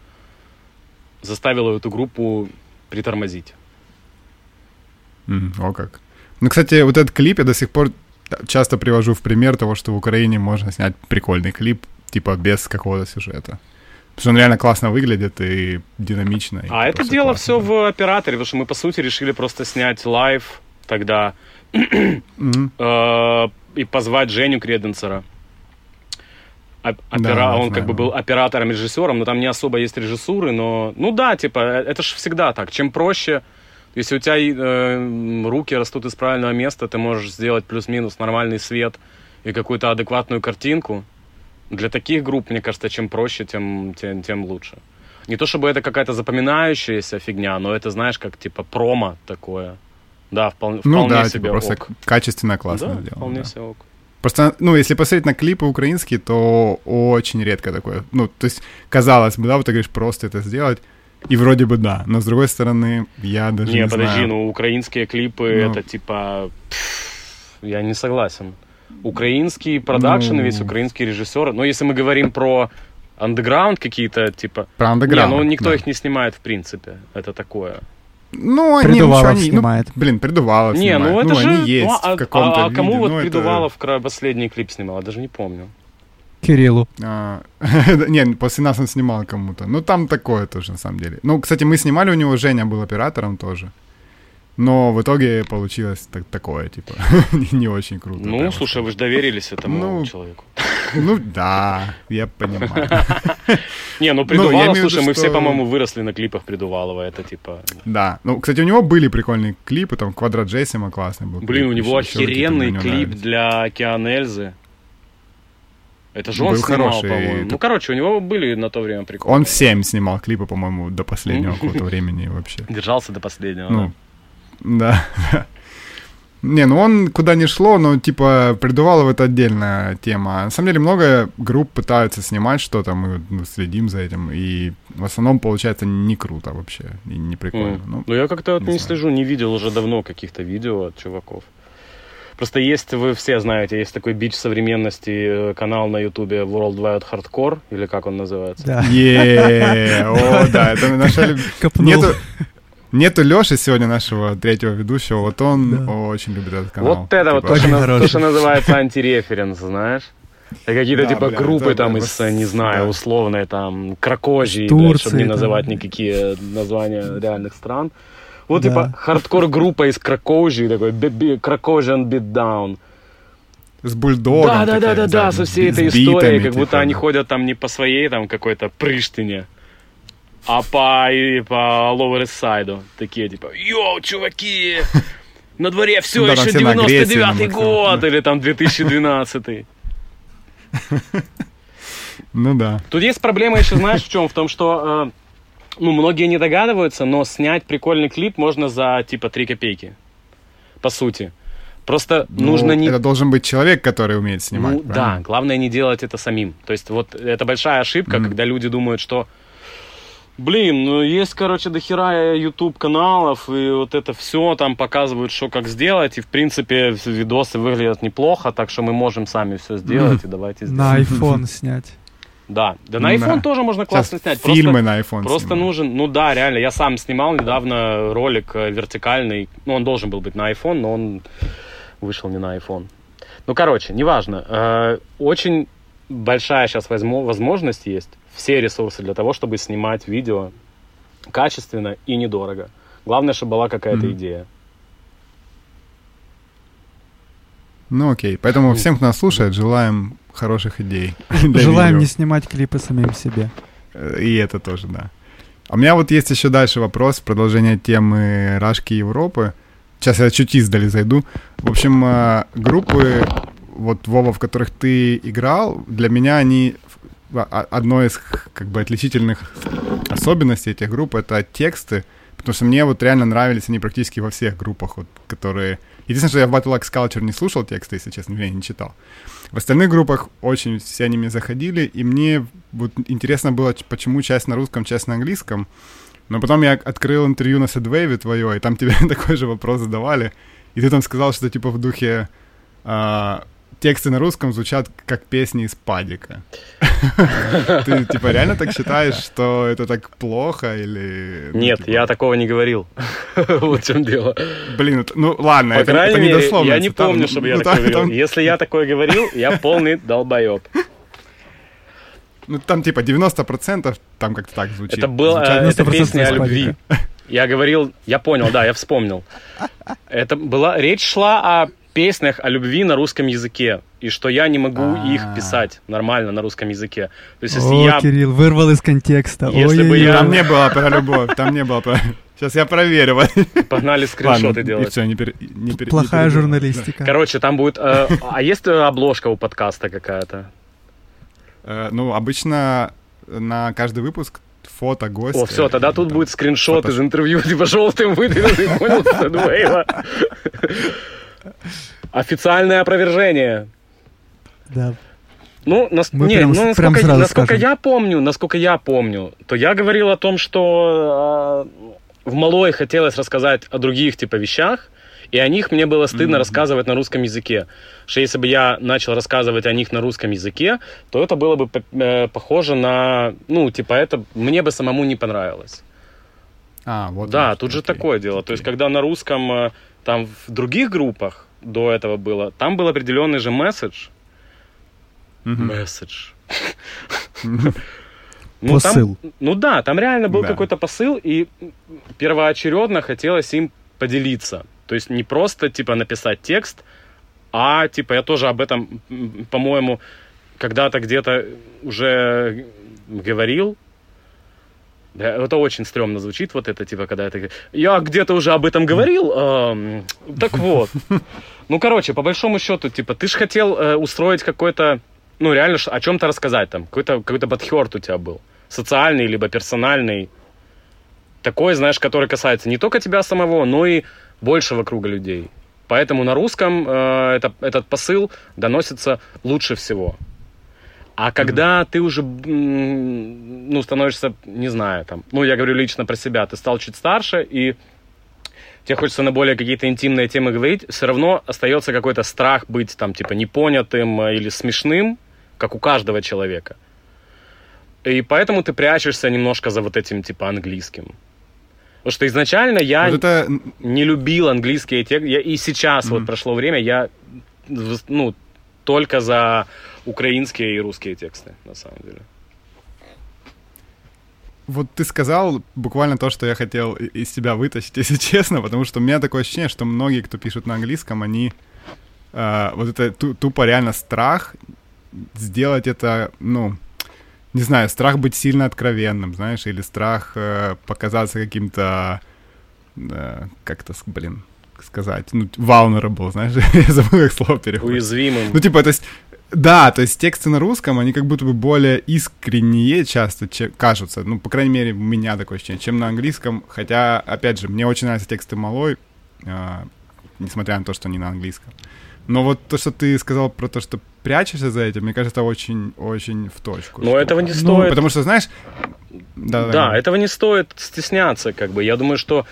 заставило эту группу притормозить. О как. Ну, кстати, вот этот клип я до сих пор часто привожу в пример того, что в Украине можно снять прикольный клип, типа, без какого-то сюжета. Потому что он реально классно выглядит и динамично. и А это просто дело классно. все в операторе, потому что мы, по сути, решили просто снять лайв тогда э, и позвать Женю Креденцера. Оп- опера- Да, он знаю. как бы был оператором, режиссером, но там не особо есть режиссуры, но... Ну да, типа, э- это же всегда так. Чем проще, если у тебя э, руки растут из правильного места, ты можешь сделать плюс-минус нормальный свет и какую-то адекватную картинку. Для таких групп, мне кажется, чем проще, тем, тем, тем лучше. Не то чтобы это какая-то запоминающаяся фигня, но это, знаешь, как типа промо такое. Да, вполне, Ну вполне да, себе типа, просто ок. к- качественно, классно да, сделано. вполне да. себе ок. Просто, ну, если посмотреть на клипы украинские, то очень редко такое. Ну, то есть, казалось бы, да, вот ты говоришь, просто это сделать, и вроде бы да. Но, с другой стороны, я даже не, Не, подожди, знаю. ну украинские клипы Ну. это типа... пф, я не согласен. Украинский продакшн, Ну. весь украинский режиссер. Но если мы говорим про андеграунд какие-то, типа... Про Не, андеграунд. ну никто да. их не снимает в принципе. Это такое. Ну, они, Придувалов ничего, они, ну, снимает. блин, Придувалов не, снимает. ну это же... они есть ну, а, в каком-то а- а кому виде, вот ну, это- Придувалов кра- последний клип снимал? Я даже не помню. Кириллу. А, не, после нас он снимал кому-то. Ну, там такое тоже, на самом деле. Ну, кстати, мы снимали у него, Женя был оператором тоже. Но в итоге получилось так- такое, типа, не- очень круто. Ну, прямо слушай, вы же доверились этому Ну, человеку. Ну, да, я понимаю. Не, ну я Придувалов, виду, слушай, мы все, по-моему, выросли на клипах Придувалова. Это типа... Да. Ну, кстати, у него были прикольные клипы, там, Квадрат Джессима классный был. Блин, у него ещё- охеренный клип для Океан Эльзы. Это же он Был снимал, хороший. по-моему. Ну, короче, у него были на то время прикольные. Он всем снимал клипы, по-моему, до последнего какого-то времени вообще. Держался до последнего. Ну, да. Не, ну он куда ни шло, но типа Придувалов это отдельная тема. На самом деле много групп пытаются снимать что-то, мы ну, следим за этим, и в основном получается не круто вообще, и не прикольно. М. Ну, Ну, я как-то не не слежу, не видел уже давно каких-то видео от чуваков. Просто есть, вы все знаете, есть такой бич современности, э, канал на ютубе World Wide Hardcore, или как он называется? Да. о, да, это наша люб- Копнул. Нету, нету Леши сегодня, нашего третьего ведущего, вот он Да. очень любит этот канал. Вот это вот Типа, то, что, Очень на- то, что называется антиреференс, знаешь? Это какие-то Да, типа бля, группы там прям из, не знаю, да. условные там блядь, чтобы не там. называть никакие названия реальных стран. Вот Да. типа хардкор-группа из Кракожи, такой Кракожиan Beatdown. С бульдогом. Да, да, да, да, да, со всей этой историей, как будто типа, они ходят там не по своей там какой-то Приштине, а по, по Lower East Side. Такие типа, йоу, чуваки, на дворе все Да, еще все на Греции, 99-й на год, или там 2012 Ну да. Тут есть проблема еще, знаешь, в чем? В том, что э, ну, многие не догадываются, но снять прикольный клип можно за типа 3 копейки. По сути. Просто Ну, нужно не... Это должен быть человек, который умеет снимать. Ну да, главное не делать это самим. То есть вот это большая ошибка, Мгм. когда люди думают, что Блин, ну есть, короче, дохера YouTube каналов, и вот это все там показывают, что как сделать, и в принципе видосы выглядят неплохо, так что мы можем сами все сделать, и давайте сделаем. На iPhone снять. Да, да на iPhone тоже можно классно Сейчас снять. фильмы Просто, на iPhone просто снимают. нужен, ну да, реально, я сам снимал недавно ролик э, вертикальный, ну он должен был быть на iPhone, но он вышел не на iPhone. Ну, короче, неважно. Э, Очень большая сейчас возможность есть, все ресурсы для того, чтобы снимать видео качественно и недорого. Главное, чтобы была какая-то Мгм. идея. Ну окей. Поэтому всем, кто нас слушает, желаем хороших идей. Желаем не снимать клипы самим себе. Э, И это тоже, да. А у меня вот есть еще дальше вопрос, продолжение темы Рашки Европы. Сейчас я чуть издали зайду. В общем, э, группы, вот Вова, в которых ты играл, для меня они а- одной из как бы отличительных особенностей этих групп это тексты, потому что мне вот реально нравились они практически во всех группах, вот, которые... Единственное, что я в Battle Axe Culture не слушал тексты, если честно, я не читал. В остальных группах очень все они мне заходили, и мне вот интересно было, почему часть на русском, часть на английском. Но потом я открыл интервью на Сэдвейве твое, и там тебе такой же вопрос задавали. И ты там сказал, что типа в духе а, тексты на русском звучат как песни из падика. Ты типа реально так считаешь, что это так плохо или... ну, Нет, типа, я такого не говорил. Вот в чем дело. Блин, это- ну ладно, это, недословная я не помню, ну, чтобы я ну, такое говорил. Если я такое говорил, я полный долбоеб. Ну там типа 90% там как-то так звучит. Это была это 90% песня о любви. Я говорил, я понял, да, я вспомнил. Это была речь шла о песнях о любви на русском языке и что я не могу их А. писать нормально на русском языке. То есть если О, я Кирилл, вырвал из контекста. Если бы Ой-ой-ой. я- Там не было про любовь, там не было про... Сейчас я проверю. погнали скриншоты Ладно, и делать. все, не, пере- не пере- не Плохая журналистика. Короче, там будет. э, а есть э, обложка у подкаста какая-то? Э, Ну, обычно на каждый выпуск фото гостя. О, все, тогда тут там будет скриншот фото- из интервью, типа желтым выдвинутый, понял. Официальное опровержение. Да. Ну, нас- Мы не, прям ну, с- прям насколько, насколько скажем. я помню, насколько я помню, то я говорил о том, что э, в Малой хотелось рассказать о других типа вещах, И о них мне было стыдно mm-hmm. рассказывать на русском языке. Что если бы я начал рассказывать о них на русском языке, то это было бы э, похоже на, ну, типа, это мне бы самому не понравилось. А, вот. Да, тут же такое дело. То есть, когда на русском, э, там в других группах до этого было, там был определенный же месседж. Месседж. Ну, посыл. Там, ну да, там реально был да. какой-то посыл, и первоочередно хотелось им поделиться. То есть не просто, типа, написать текст, а, типа, я тоже об этом, по-моему, когда-то где-то уже говорил, да, это очень стрёмно звучит, вот это, типа, когда это... Я где-то уже об этом говорил, э, так вот. Ну, короче, по большому счету, типа, ты же хотел э, устроить какой-то, ну, реально о чем-то рассказать там, какой-то какой подхерт у тебя был, социальный, либо персональный, такой, знаешь, который касается не только тебя самого, но и большего круга людей. Поэтому на русском э, это, этот посыл доносится лучше всего. А когда mm-hmm. ты уже, ну, становишься, не знаю, там, ну, я говорю лично про себя, ты стал чуть старше, и тебе хочется на более какие-то интимные темы говорить, все равно остается какой-то страх быть, там, типа, непонятым э, или смешным, как у каждого человека. И поэтому ты прячешься немножко за вот этим, типа, английским. Потому что изначально я вот это... не любил английские тексты, и сейчас mm-hmm. вот прошло время, я, ну, только за украинские и русские тексты, на самом деле. Вот ты сказал буквально то, что я хотел из тебя вытащить, если честно, потому что у меня такое ощущение, что многие, кто пишут на английском, они э, вот это тупо реально страх сделать это, ну, не знаю, страх быть сильно откровенным, знаешь, или страх э, показаться каким-то, э, как-то, блин, сказать, ну, vulnerable, знаешь, я забыл, как слово переводить. Уязвимым. Ну, типа, то есть, да, то есть тексты на русском, они как будто бы более искренние часто чем, кажутся, ну, по крайней мере, у меня такое ощущение, чем на английском, хотя, опять же, мне очень нравятся тексты малой, э, несмотря на то, что они на английском. Но вот то, что ты сказал про то, что прячешься за этим, мне кажется, очень-очень в точку. Но этого не ну, стоит. Ну, потому что, знаешь... Да, да, да, этого не стоит стесняться, как бы. Я думаю, что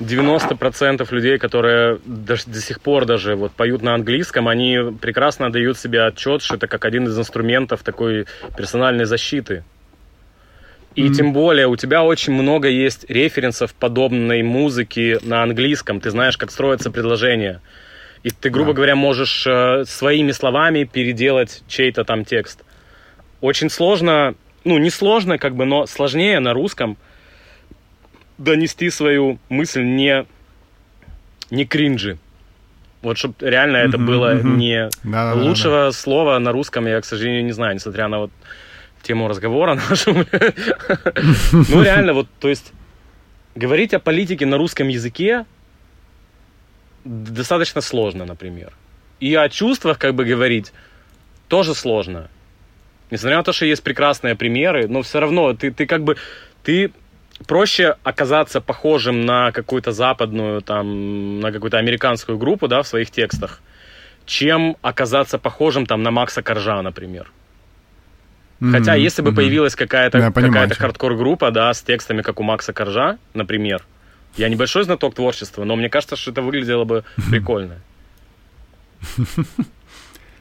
90% людей, которые до, до сих пор даже вот поют на английском, они прекрасно дают себе отчет, что это как один из инструментов такой персональной защиты. И mm-hmm. тем более у тебя очень много есть референсов подобной музыки на английском. Ты знаешь, как строятся предложения. И ты, грубо да. говоря, можешь э, своими словами переделать чей-то там текст. Очень сложно, ну не сложно, как бы, но сложнее на русском – донести свою мысль не, не кринжи. Вот чтобы реально это было не да, лучшего да, да. слова на русском, я, к сожалению, не знаю, несмотря на вот тему разговора нашу. Ну, реально, вот, то есть, говорить о политике на русском языке достаточно сложно, например. И о чувствах, как бы говорить, тоже сложно. Несмотря на то, что есть прекрасные примеры, но все равно ты, ты как бы, ты проще оказаться похожим на какую-то западную, там, на какую-то американскую группу, да, в своих текстах, чем оказаться похожим, там, на Макса Коржа, например. Mm-hmm. Хотя, если бы mm-hmm. появилась какая-то, yeah, какая-то хардкор-группа, да, с текстами, как у Макса Коржа, например, я небольшой знаток творчества, но мне кажется, что это выглядело бы прикольно.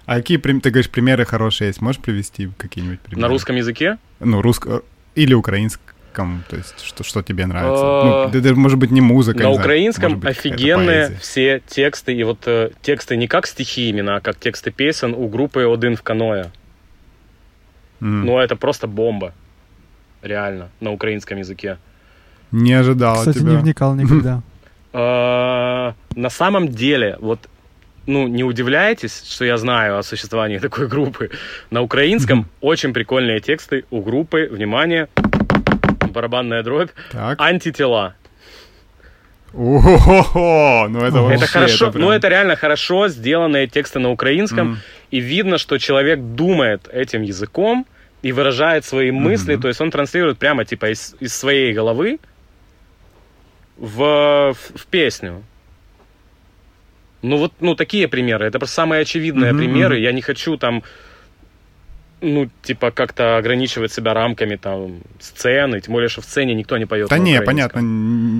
А какие, ты говоришь, примеры хорошие есть? Можешь привести какие-нибудь примеры? На русском языке? Ну, русско... Или украинском украинском, то есть что, что тебе нравится? Ну, это может быть не музыка. На украинском офигенные все тексты, и вот э, тексты не как стихи именно, а как тексты песен у группы «Один в каноэ». Mm. Ну, это просто бомба. Реально, на украинском языке. Не ожидал Кстати, тебя. не вникал никогда. А, на самом деле, вот ну, не удивляйтесь, что я знаю о существовании такой группы. На украинском очень прикольные тексты у группы, внимание, барабанная дробь. Так. Антитела. О, ну это вообще... Это хорошо, это прям... ну это реально хорошо сделанные тексты на украинском, mm. и видно, что человек думает этим языком и выражает свои мысли, mm-hmm. то есть он транслирует прямо типа из, из своей головы в, в, в песню. Ну вот, ну такие примеры, это просто самые очевидные mm-hmm. примеры. Я не хочу там ну, типа, как-то ограничивать себя рамками там сцены, тем более, что в сцене никто не поет. Да не, понятно,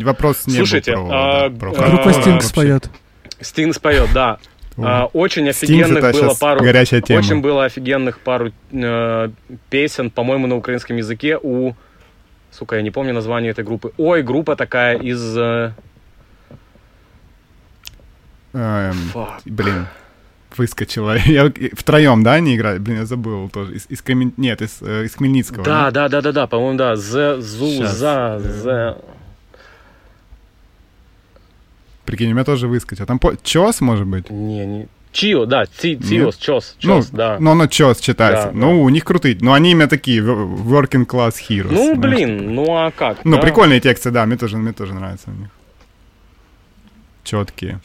вопрос не Слушайте, был про, а, да, про а, Группа Стинг споет. Стин споет, да. А, очень офигенных было пару... горячая тема. Очень было офигенных пару э, песен, по-моему, на украинском языке у... Сука, я не помню название этой группы. Ой, группа такая из... э, Эм, Фак. Выскочила. Я втроем, да, они играли? Блин, я забыл тоже. Из, из Кремен- Нет, из, э, из Хмельницкого. Да, да, да, да, да, по-моему, да. З, Зу, Щас. За, З. Прикинь, у меня тоже выскочил. Там по... Чос, может быть? Не, не... Чио, да, Ци, Циос, Чос, ну, Чос, да. ну, оно Чос читается. Да, ну, да. у них крутые. Ну, они именно такие, working class heroes. Ну, знаешь. блин, ну а как? Ну, да? прикольные тексты, да, мне тоже, мне тоже нравятся у них. Четкие.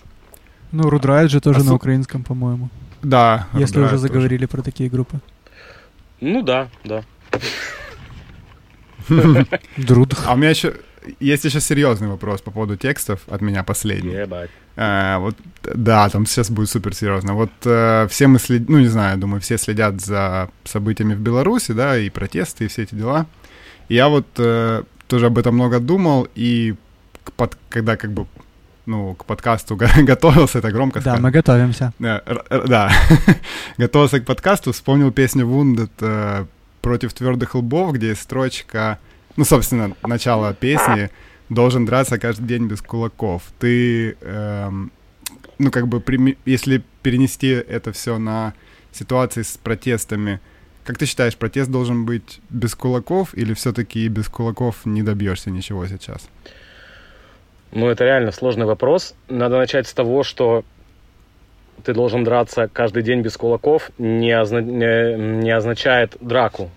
Ну, Рудрайт же тоже А на украинском, по-моему. Да. Если Рудрайт уже тоже. заговорили про такие группы. Ну да, да. Друдх. А у меня еще есть еще серьезный вопрос по поводу текстов от меня последний. Ебать. Э, вот, да, там сейчас будет супер серьезно. Вот э, все мы следим, ну не знаю, думаю, все следят за событиями в Беларуси, да, и протесты, и все эти дела. И я вот э, тоже об этом много думал, и под- когда как бы, ну, к подкасту го- готовился, это громко Да, сказано. мы готовимся. Да, готовился к подкасту, вспомнил песню Wounded э, «Против твердых лбов», где строчка, ну, собственно, начало песни «Должен драться каждый день без кулаков». Ты, эм, ну, как бы, прими- если перенести это все на ситуации с протестами, как ты считаешь, протест должен быть без кулаков или все-таки без кулаков не добьешься ничего сейчас? Ну, это реально сложный вопрос. Надо начать с того, что ты должен драться каждый день без кулаков, не, озна- не- означает драку.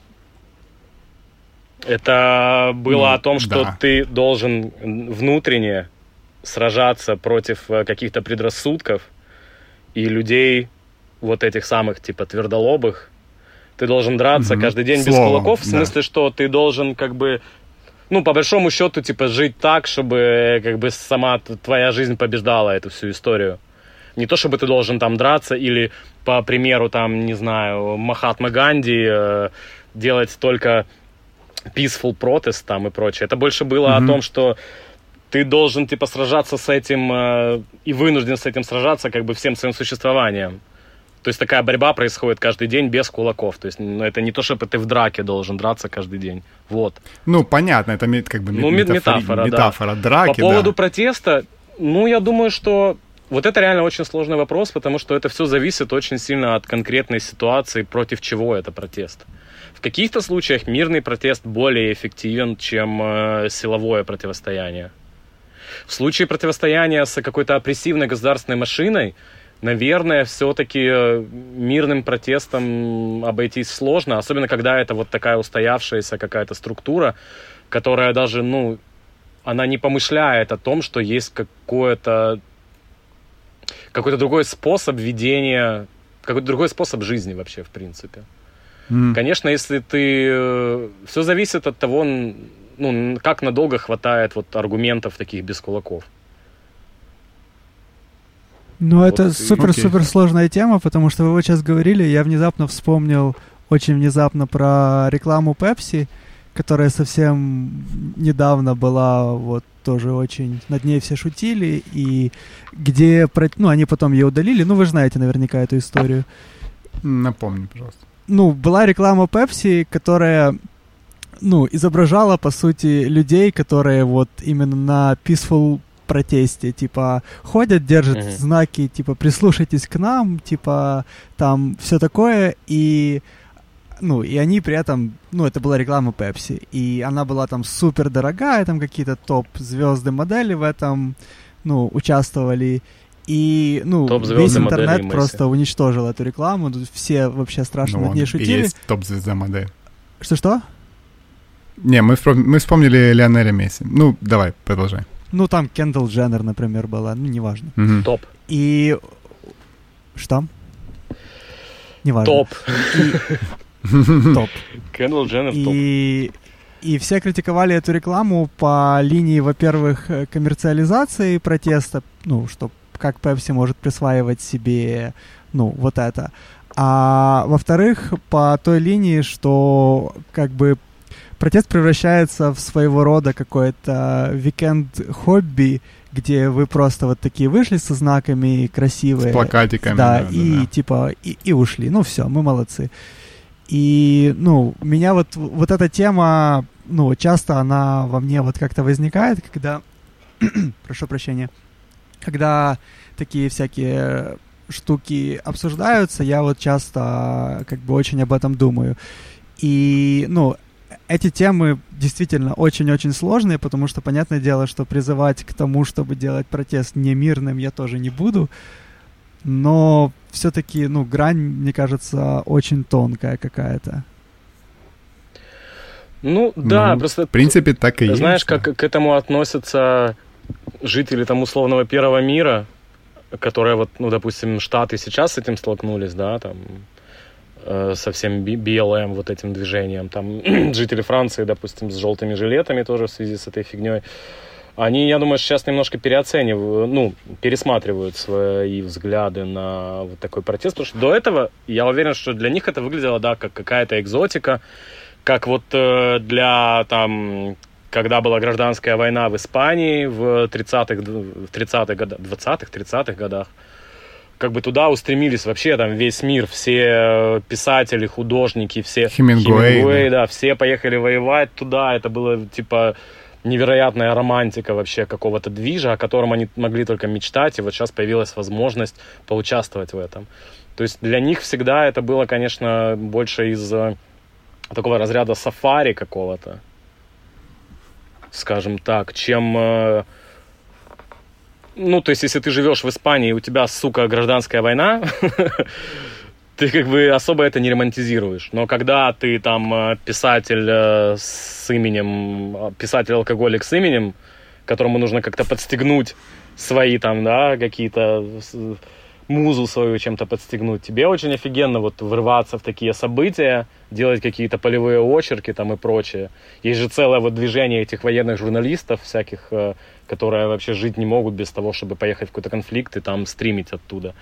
Это было Ну, о том, что да. ты должен внутренне сражаться против э, каких-то предрассудков и людей вот этих самых типа твердолобых. Ты должен драться Мгм. каждый день без Словом, кулаков, в да. смысле, что ты должен как бы ну, по большому счету, типа, жить так, чтобы, как бы, сама твоя жизнь побеждала эту всю историю. Не то, чтобы ты должен там драться или, по примеру, там, не знаю, Махатма Ганди э, делать только peaceful protest там и прочее. Это больше было Мгм. о том, что ты должен, типа, сражаться с этим э, и вынужден с этим сражаться, как бы, всем своим существованием. То есть такая борьба происходит каждый день без кулаков. То есть ну, это не то, чтобы ты в драке должен драться каждый день. Вот. Ну, понятно, это как бы Ну, ме- мет- метафори- метафора, да. метафора драки, По поводу да. протеста, ну, я думаю, что вот это реально очень сложный вопрос, потому что это все зависит очень сильно от конкретной ситуации, против чего это протест. В каких-то случаях мирный протест более эффективен, чем э, силовое противостояние. В случае противостояния с какой-то опрессивной государственной машиной, наверное, все-таки мирным протестом обойтись сложно, особенно когда это вот такая устоявшаяся какая-то структура, которая даже, ну, она не помышляет о том, что есть какое-то какой-то другой способ ведения, какой-то другой способ жизни вообще, в принципе. М. Конечно, если ты... Все зависит от того, ну, как надолго хватает вот аргументов таких без кулаков. Ну, Вот это супер-супер сложная тема, потому что вы вот сейчас говорили, я внезапно вспомнил, очень внезапно про рекламу Pepsi, которая совсем недавно была, вот тоже очень над ней все шутили, и где, про- ну, они потом ее удалили, ну, вы знаете наверняка эту историю. Напомни, пожалуйста. ну, была реклама Pepsi, которая, ну, изображала, по сути, людей, которые вот именно на peaceful протесте, типа, ходят, держат Мгм. знаки, типа, прислушайтесь к нам, типа, там все такое, и, ну, и они при этом, ну, это была реклама Pepsi, и она была там супер дорогая, там какие-то топ-звезды модели в этом, ну, участвовали, и, ну, весь интернет просто уничтожил эту рекламу, тут все вообще страшно Ну, над ней шутили. есть топ-звезда модель. Что-что? Не, мы, мы вспомнили Лионеля Месси. Ну, давай, продолжай. Ну, там Кендалл Дженнер, например, была, ну, неважно. Мгм. Топ. И... Что? Неважно. Топ. Топ. Кендалл Дженнер топ. И... И все критиковали эту рекламу по линии, во-первых, э, коммерциализации протеста, ну, что как Pepsi может присваивать себе, ну, вот это. А во-вторых, по той линии, что как бы протест превращается в своего рода какое-то викенд-хобби, где вы просто вот такие вышли со знаками красивые. С плакатиками. Да, да и да. типа, и, и ушли. Ну все, мы молодцы. И, ну, меня вот, вот эта тема, ну, часто она во мне вот как-то возникает, когда, прошу прощения, когда такие всякие штуки обсуждаются, я вот часто как бы очень об этом думаю. И, ну, эти темы действительно очень-очень сложные, потому что, понятное дело, что призывать к тому, чтобы делать протест немирным, я тоже не буду. Но все-таки, ну, грань, мне кажется, очень тонкая какая-то. Ну, да, Ну, просто... В принципе, так и есть. Знаешь, да. как к этому относятся жители там условного первого мира, которые вот, ну, допустим, Штаты сейчас с этим столкнулись, да, там, со всем BLM, вот этим движением, там, жители Франции, допустим, с желтыми жилетами тоже в связи с этой фигней, они, я думаю, сейчас немножко переоценивают, ну, пересматривают свои взгляды на вот такой протест, потому что до этого, я уверен, что для них это выглядело, да, как какая-то экзотика, как вот э, для там когда была гражданская война в Испании в 30-х, в 30-х годах, 20-х, 30-х годах, как бы туда устремились вообще там весь мир, все писатели, художники, все Хемингуэй, да. все поехали воевать туда, это было типа невероятная романтика вообще какого-то движа, о котором они могли только мечтать, и вот сейчас появилась возможность поучаствовать в этом. То есть для них всегда это было, конечно, больше из э, такого разряда сафари какого-то, скажем так, чем... Ну, то есть, если ты живешь в Испании, у тебя, сука, гражданская война, ты как бы особо это не романтизируешь. Но когда ты там э, писатель э, с именем, э, писатель-алкоголик с именем, которому нужно как-то подстегнуть свои там, да, какие-то музу свою чем-то подстегнуть. Тебе очень офигенно вот врываться в такие события, делать какие-то полевые очерки там и прочее. Есть же целое вот движение этих военных журналистов всяких, э, которые вообще жить не могут без того, чтобы поехать в какой-то конфликт и там стримить оттуда.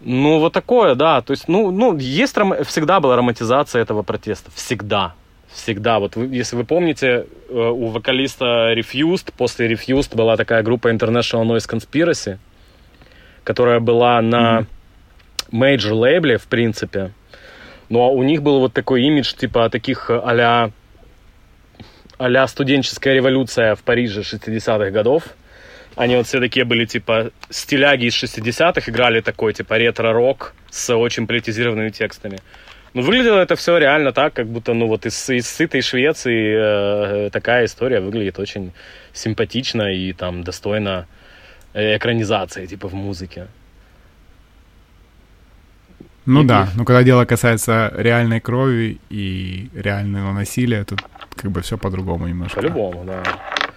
Ну, вот такое, да. То есть, ну, ну есть всегда была романтизация этого протеста. Всегда. Всегда. Вот вы- если вы помните, э, у вокалиста Refused, после Refused была такая группа International Noise Conspiracy, которая была на major лейбле, в принципе. Но у них был вот такой имидж, типа, таких э, а-ля, а-ля студенческая революция в Париже 60-х годов. Они вот все такие были, типа, стиляги из 60-х, играли такой, типа, ретро-рок с очень политизированными текстами. Ну, выглядело это все реально так, как будто, ну, вот из, из сытой Швеции э, такая история выглядит очень симпатично и там достойно э, экранизации, типа, в музыке. Ну И- да, но когда дело касается реальной крови и реального насилия, тут как бы все по-другому немножко. По-любому, да.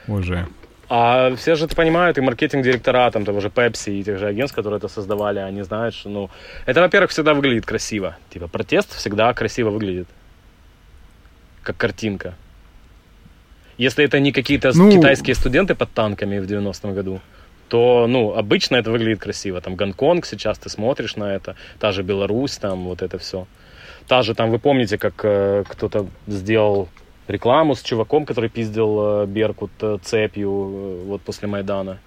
Уже. А все же это понимают, и маркетинг-директора там того же Pepsi и тех же агентств, которые это создавали, они знают, что, ну, это, во-первых, всегда выглядит красиво. Типа, протест всегда красиво выглядит. Как картинка. Если это не какие-то Ну- китайские студенты под танками в 90-м году, то, ну, обычно это выглядит красиво. Там Гонконг сейчас ты смотришь на это, та же Беларусь, там вот это все. Та же там, вы помните, как э, кто-то сделал рекламу с чуваком, который пиздил э, Беркут э, цепью э, вот после Майдана.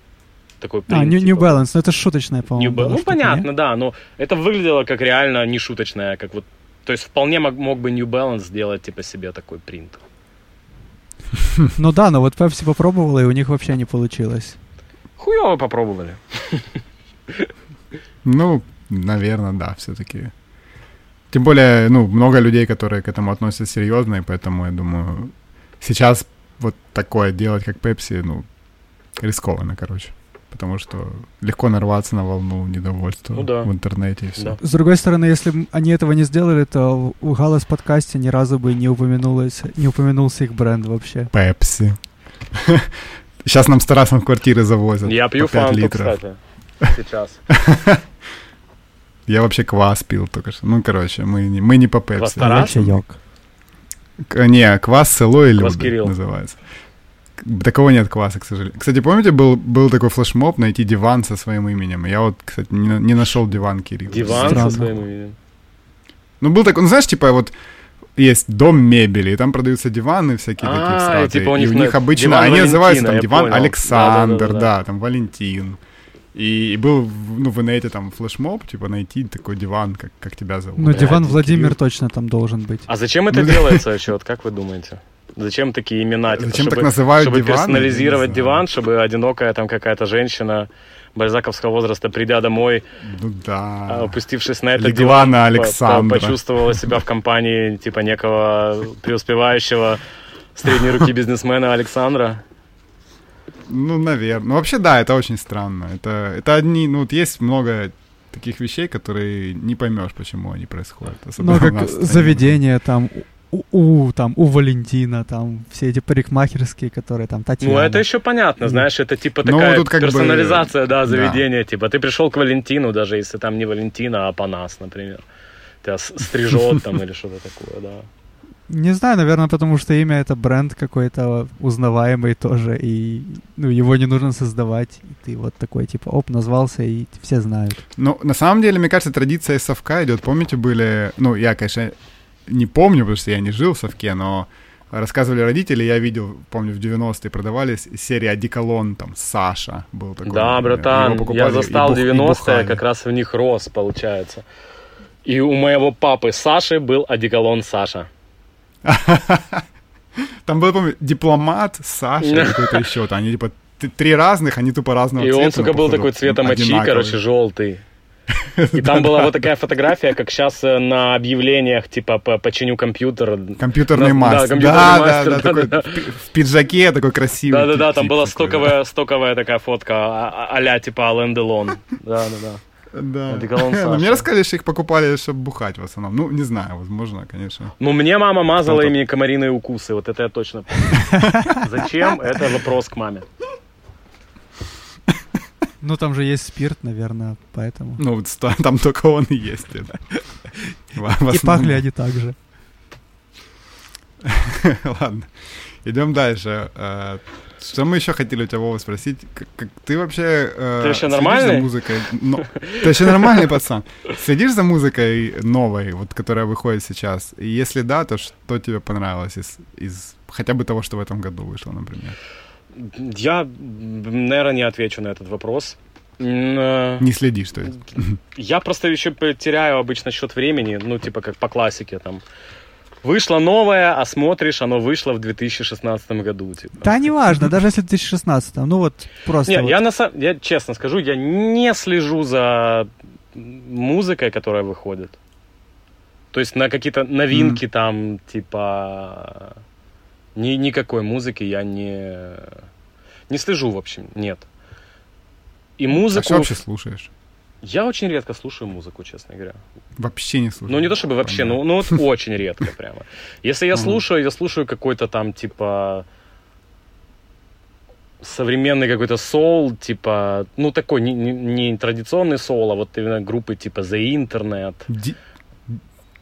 Такой А, принт, New, New типа. Balance, ну это шуточная, New по-моему. Была Ну, штука, не? понятно, да, но это выглядело как реально не шуточное, как вот... То есть вполне мог, мог бы New Balance сделать, типа, себе такой принт. Ну да, но вот Pepsi попробовала, и у них вообще не получилось. Хуево попробовали. Ну, наверное, да, все-таки. Тем более, ну, много людей, которые к этому относятся серьезно, и поэтому, я думаю, сейчас вот такое делать, как Пепси, ну, рискованно, короче. Потому что легко нарваться на волну недовольства Ну да. в интернете и все. Да. С другой стороны, если они этого не сделали, то у Галас подкасте ни разу бы не упомянулось, не упомянулся их бренд вообще. Пепси. Сейчас нам с Тарасом квартиры завозят. Я пью по 5 фанту, литров. кстати, сейчас. Я вообще квас пил только что. Ну, короче, мы не, мы не по Пепси. Квас Тарас? Не, квас село и люди Кирилл. называется. Такого нет кваса, к сожалению. Кстати, помните, был, был такой флешмоб найти диван со своим именем? Я вот, кстати, не, не нашел диван Кирилла. Диван Странно. со своим именем. Ну, был такой, ну, знаешь, типа вот есть дом мебели, и там продаются диваны всякие А, такие и всратые. типа у и них у на- них обычно, диван они называются там диван понял. Александр, Да-да-да-да. да, там Валентин. И, и был, в- ну, в инете там флешмоб, типа, найти такой диван, как, как тебя зовут. Ну, Блядь, диван Кирилл. Владимир точно там должен быть. А зачем это Ну, да. делается, чет? Как вы думаете? Зачем такие имена? Типа, Зачем чтобы, так называют чтобы диваны? Я персонализировать диван, чтобы одинокая там какая-то женщина бальзаковского возраста, придя домой, Ну а, да. опустившись на этот Легла диван, на Александра. по- почувствовала себя в компании типа некого преуспевающего средней руки бизнесмена Александра. Ну, наверное. Ну, вообще, да, это очень странно. Это, это одни, ну, вот есть много таких вещей, которые не поймешь, почему они происходят. Ну, Особенно у как заведение там у, у- там у Валентина, там все эти парикмахерские, которые там Татьяна. Ну, это еще понятно, знаешь, это типа Ну, такая тут как бы- персонализация, да, да. заведения. Типа, ты пришел к Валентину, даже если там не Валентина, а Панас, например. Тебя стрижет там или что-то такое, да. Не знаю, наверное, потому что имя это бренд какой-то узнаваемый тоже, и ну, его не нужно создавать. И ты вот такой, типа, оп, назвался, и все знают. Ну, на самом деле, мне кажется, традиция из совка идет. Помните, были... Ну, я, конечно, не помню, потому что я не жил в совке, но рассказывали родители, я видел, помню, в 90-е продавались серия «Одеколон», там, «Саша» был такой. Да, братан, я застал бух- и 90-е, бухали. как раз в них рос, получается. И у моего папы Саши был одеколон Саша. Там был, помню, дипломат, Саша, какой-то еще. Они, типа, три разных, они тупо разного И он, сука, был такой цвета мочи, короче, желтый. И там была вот такая фотография, как сейчас на объявлениях, типа, по- починю компьютер. Компьютерный мастер. да, да, да, в пи- в пиджаке такой красивый. Да-да-да, там была стоковая, такая фотка а- а- а-ля типа Ален Делон. Да-да-да. да. Ну. Мне рассказали, что их покупали, чтобы бухать в основном. Ну, не знаю, возможно, конечно. Ну, мне мама мазала Кто-то- ими комариные укусы, вот это я точно помню. Зачем? Это вопрос к маме. Ну, там же есть спирт, наверное, поэтому. Ну, там только он и есть. И пахли они так же. Ладно. Идем дальше. Э, Что мы еще хотели у тебя, Вова, спросить? Как, как ты вообще... э, Ты следишь нормальный? за музыкой? Но- Ты вообще нормальный пацан. Следишь за музыкой новой, вот, которая выходит сейчас? И если да, то что тебе понравилось из, из хотя бы того, что в этом году вышло, например? Я, наверное, не отвечу на этот вопрос. Э, Не следишь, то есть? Я просто еще теряю обычно счет времени, ну, типа как по классике там. Вышло новое, а смотришь, оно вышло в 2016 году. Типа. Да, неважно, даже если в 2016 ну вот просто Не, вот. я, на самом, я честно скажу, я не слежу за музыкой, которая выходит. То есть на какие-то новинки там, типа... Ни, никакой музыки я не... Не слежу, в общем, нет. И А музыку... что вообще слушаешь? Я очень редко слушаю музыку, честно говоря. Вообще не слушаешь? Ну, не то чтобы вообще, ну, ну вот очень редко прямо. Если я слушаю, я слушаю какой-то там, типа, современный какой-то соул, типа, ну, такой, не, не- не традиционный соул, а вот именно группы типа The Internet. Ди-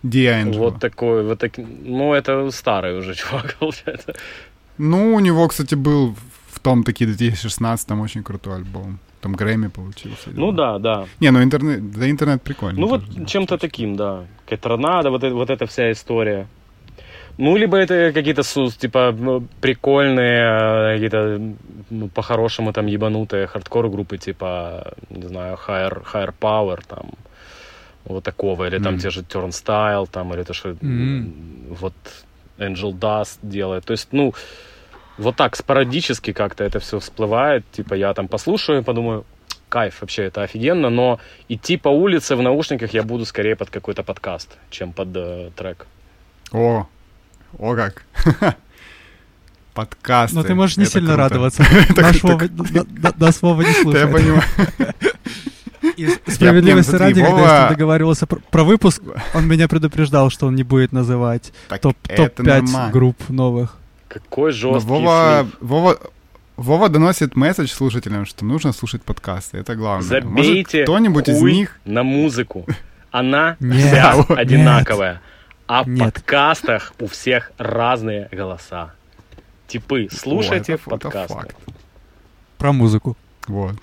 D'Angelo. Вот такой, вот так, ну, это старый уже чувак, получается. Ну, у него, кстати, был том таки 2016 очень крутой альбом. Там Грэмми получился. Ну, да, да. Не, ну интернет, да интернет прикольный. Ну, вот тоже, да. чем-то таким, да. Торнадо, вот, это- вот эта вся история. Ну, либо это какие-то, типа, прикольные, э, какие-то, м, по-хорошему, там, ебанутые хардкор группы, типа, не знаю, Higher, Higher Power, там, вот такого, или там Мгм. те же Turnstile, там, или то, что м, вот Angel Dust делает. То есть, ну, вот так спорадически как-то это все всплывает, типа, я там послушаю и подумаю, кайф, вообще это офигенно, но идти по улице в наушниках я буду скорее под какой-то подкаст, чем под э, трек. О, о как. Подкасты. Но ты можешь не Это сильно круто. радоваться. Это Наш круто. Вова, д- д- нас Вова не Да, я слушает. понимаю. И справедливости ради, когда я с Вова- ним договаривался про, про выпуск, он меня предупреждал, что он не будет называть Так топ, это топ-5 нормально. групп новых. Какой Но жесткий Вова, слив. Вова, Вова доносит месседж слушателям, что нужно слушать подкасты. Это главное. Забейте Может, кто-нибудь из них... на музыку. Она Нет. вся Нет. одинаковая. А в подкастах у всех разные голоса. Типы, слушайте О, это это подкасты. факт. Про музыку. Вот.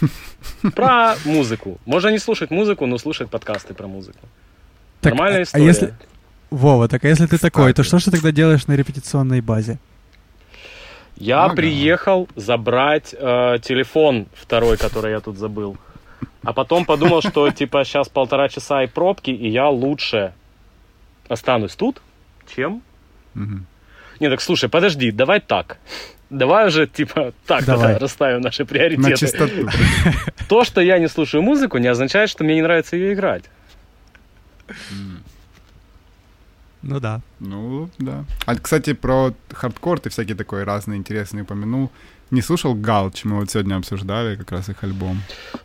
Про музыку. Можно не слушать музыку, но слушать подкасты про музыку. Так, Нормальная а- история. А если, Вова, так а если ты Кстати. такой, то что же ты тогда делаешь на репетиционной базе? Я Ага. приехал забрать э, телефон второй, который я тут забыл. А потом подумал, что типа сейчас полтора часа и пробки, и я лучше останусь тут, чем... Не, так слушай, подожди, давай так. Давай уже, типа, так Давай. расставим наши На приоритеты. чистоту. То, что я не слушаю музыку, не означает, что мне не нравится ее играть. Ну да. Ну, да. А, кстати, про хардкор ты всякие такой разные интересные упомянул. Не слушал Галч? Мы вот сегодня обсуждали как раз их альбом.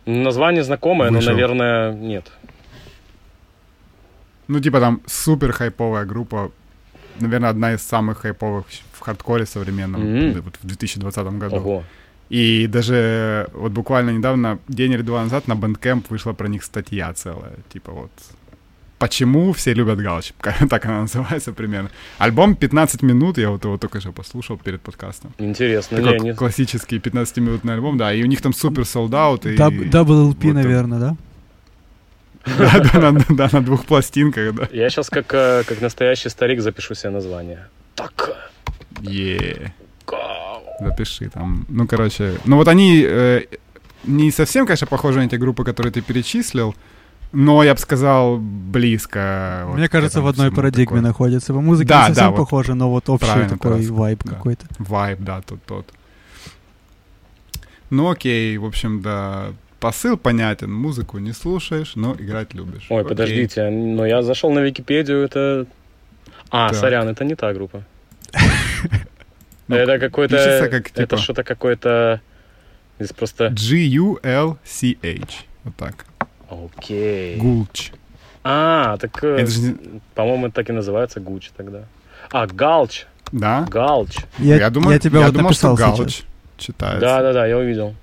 Название знакомое, но, Вышел. наверное, нет. Ну, типа там супер хайповая группа. Наверное, одна из самых хайповых в хардкоре современном. Да, вот в 2020 году. Ого. И даже вот буквально недавно, день или два назад, на Bandcamp вышла про них статья целая. Типа вот почему все любят Галч. Так она называется примерно. Альбом 15 минут, я вот его только что послушал перед подкастом. Интересно. Такой Не, классический 15-минутный альбом, да, и у них там супер солдаут. И... Даб- Double LP, вот, наверное, да? Да, да, на, да, на двух пластинках, да. Я сейчас как, э, как настоящий старик запишу себе название. Так. Е, запиши там. Ну, короче, ну вот они э, не совсем, конечно, похожи на те группы, которые ты перечислил, но я бы сказал близко. вот Мне к кажется, в одной парадигме такое. находится. По музыке Да, не совсем да, вот. похоже, но вот общий такой вайб да. какой-то. Вайб, да, тот, тот. Ну, окей, в общем, да, посыл понятен, музыку не слушаешь, но играть любишь. Ой, Окей. подождите, но я зашел на Википедию, это... А, Так. сорян, это не та группа. Ну, это какой-то... Это типа- что-то какое-то... Здесь просто... G-U-L-C-H. Вот так. Окей. Гулч. А, так, э, Это же по-моему, так и называется Гуч тогда. А, Галч. Да? Галч. Я, я думаю, я тебя я вот думал, что Галч сейчас. читается. Да-да-да, я увидел.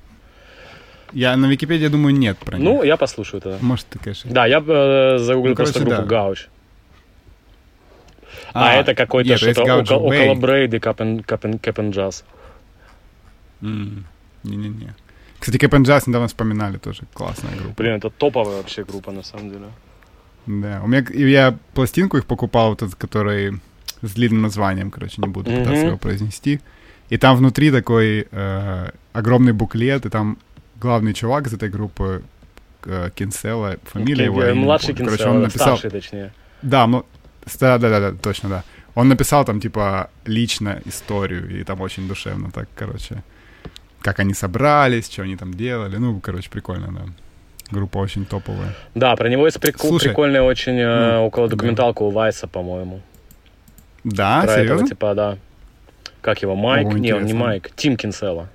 Я на Википедии думаю, нет про них. Ну, я послушаю тогда. Может, ты, конечно. Да, я э, загуглил Ну, просто группу да. Гауч. А, это какой-то что-то около, около Брейды, Капен, Джаз. Не-не-не. Кстати, Кэп Джаз недавно вспоминали тоже. Классная группа. Блин, это топовая вообще группа, на самом деле. Да. У меня, я пластинку их покупал, вот этот, который с длинным названием, короче, не буду пытаться его произнести. И там внутри такой э, огромный буклет, и там главный чувак из этой группы, э, Кинсела, фамилия его. я Младший помню. Короче, Кинсела, он написал, старший точнее. Да, ну, да, да, да, да, точно, да. Он написал там, типа, лично историю, и там очень душевно так, короче, как они собрались, что они там делали. Ну, короче, прикольно, да. Группа очень топовая. Да, про него есть прикол, Слушай, прикольная очень э, ну, около да. документалка у Вайса, по-моему. Да, про серьезно? этого типа, да. Как его, Майк? О, не, он не. Майк, Тим Кинсела.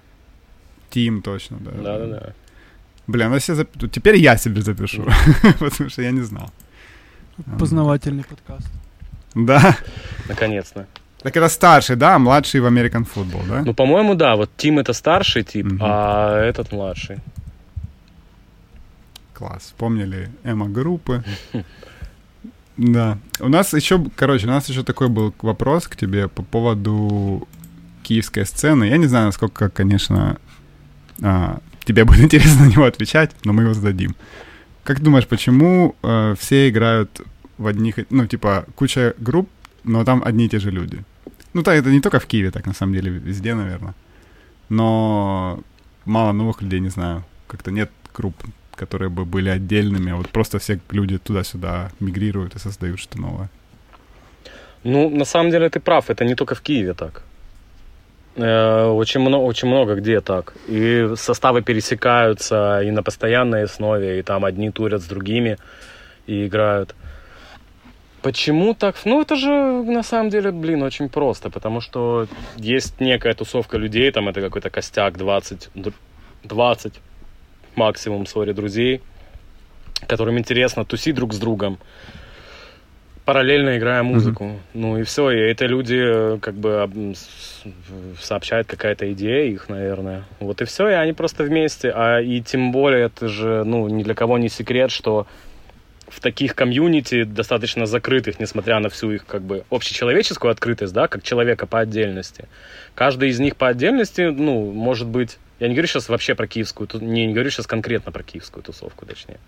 Тим, точно, да. Да-да-да. Блин, ну все зап- Теперь я себе запишу, потому что я не знал. Познавательный подкаст. Да. Наконец-то. Так это старший, да? Младший в American Football, да? Ну, по-моему, да, вот Тим это старший тип, Мгм. а этот младший. Класс. Вспомнили эмо-группы. Да. У нас еще, короче, у нас еще такой был вопрос к тебе по поводу киевской сцены. Я не знаю, насколько, конечно, а, тебе будет интересно на него отвечать, но мы его зададим. Как думаешь, почему э, все играют в одних, ну, типа, куча групп, но там одни и те же люди? Ну, так это не только в Киеве, так на самом деле везде, наверное. Но мало новых людей, не знаю. Как-то нет групп, которые бы были отдельными, а вот просто все люди туда-сюда мигрируют и создают что новое. Ну, на самом деле ты прав, это не только в Киеве так. Э, Очень много, очень много где так. И составы пересекаются и на постоянной основе, и там одни турят с другими и играют. Почему так? Ну, это же на самом деле, блин, очень просто, потому что есть некая тусовка людей, там это какой-то костяк 20, д- 20 максимум, сори, друзей, которым интересно тусить друг с другом, параллельно играя музыку. Ну и все, и это люди э, как бы об- с- сообщает какая-то идея их, наверное. Вот и все, и они просто вместе. А и тем более это же, ну, ни для кого не секрет, что в таких комьюнити, достаточно закрытых, несмотря на всю их как бы общечеловеческую открытость, да, как человека по отдельности. Каждый из них по отдельности, ну, может быть, я не говорю сейчас вообще про киевскую, не, не говорю сейчас конкретно про киевскую тусовку, точнее.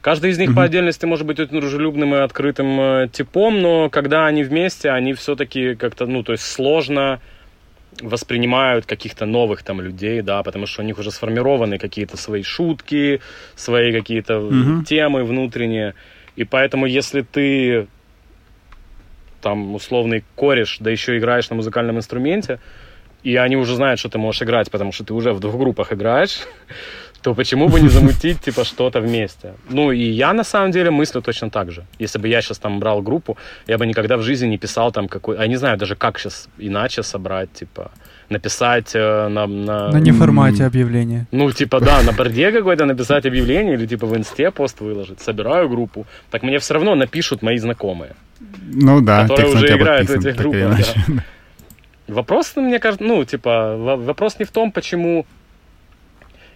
Каждый из них mm-hmm. по отдельности может быть очень дружелюбным и открытым э, типом, но когда они вместе, они все-таки как-то, ну, то есть сложно воспринимают каких-то новых там людей, да, потому что у них уже сформированы какие-то свои шутки, свои какие-то mm-hmm. темы внутренние. И поэтому, если ты там условный кореш, да еще играешь на музыкальном инструменте, и они уже знают, что ты можешь играть, потому что ты уже в двух группах играешь, то почему бы не замутить, типа, что-то вместе? Ну, и я, на самом деле, мыслю точно так же. Если бы я сейчас там брал группу, я бы никогда в жизни не писал там какой... Я не знаю даже, как сейчас иначе собрать, типа, написать э, на, на... На неформате объявления. Ну, типа, да, на борде какой-то написать объявление или, типа, в инсте пост выложить. Собираю группу. Так мне все равно напишут мои знакомые. Ну да, которые уже играют в этих группах. Да. Вопрос, мне кажется, ну, типа, вопрос не в том, почему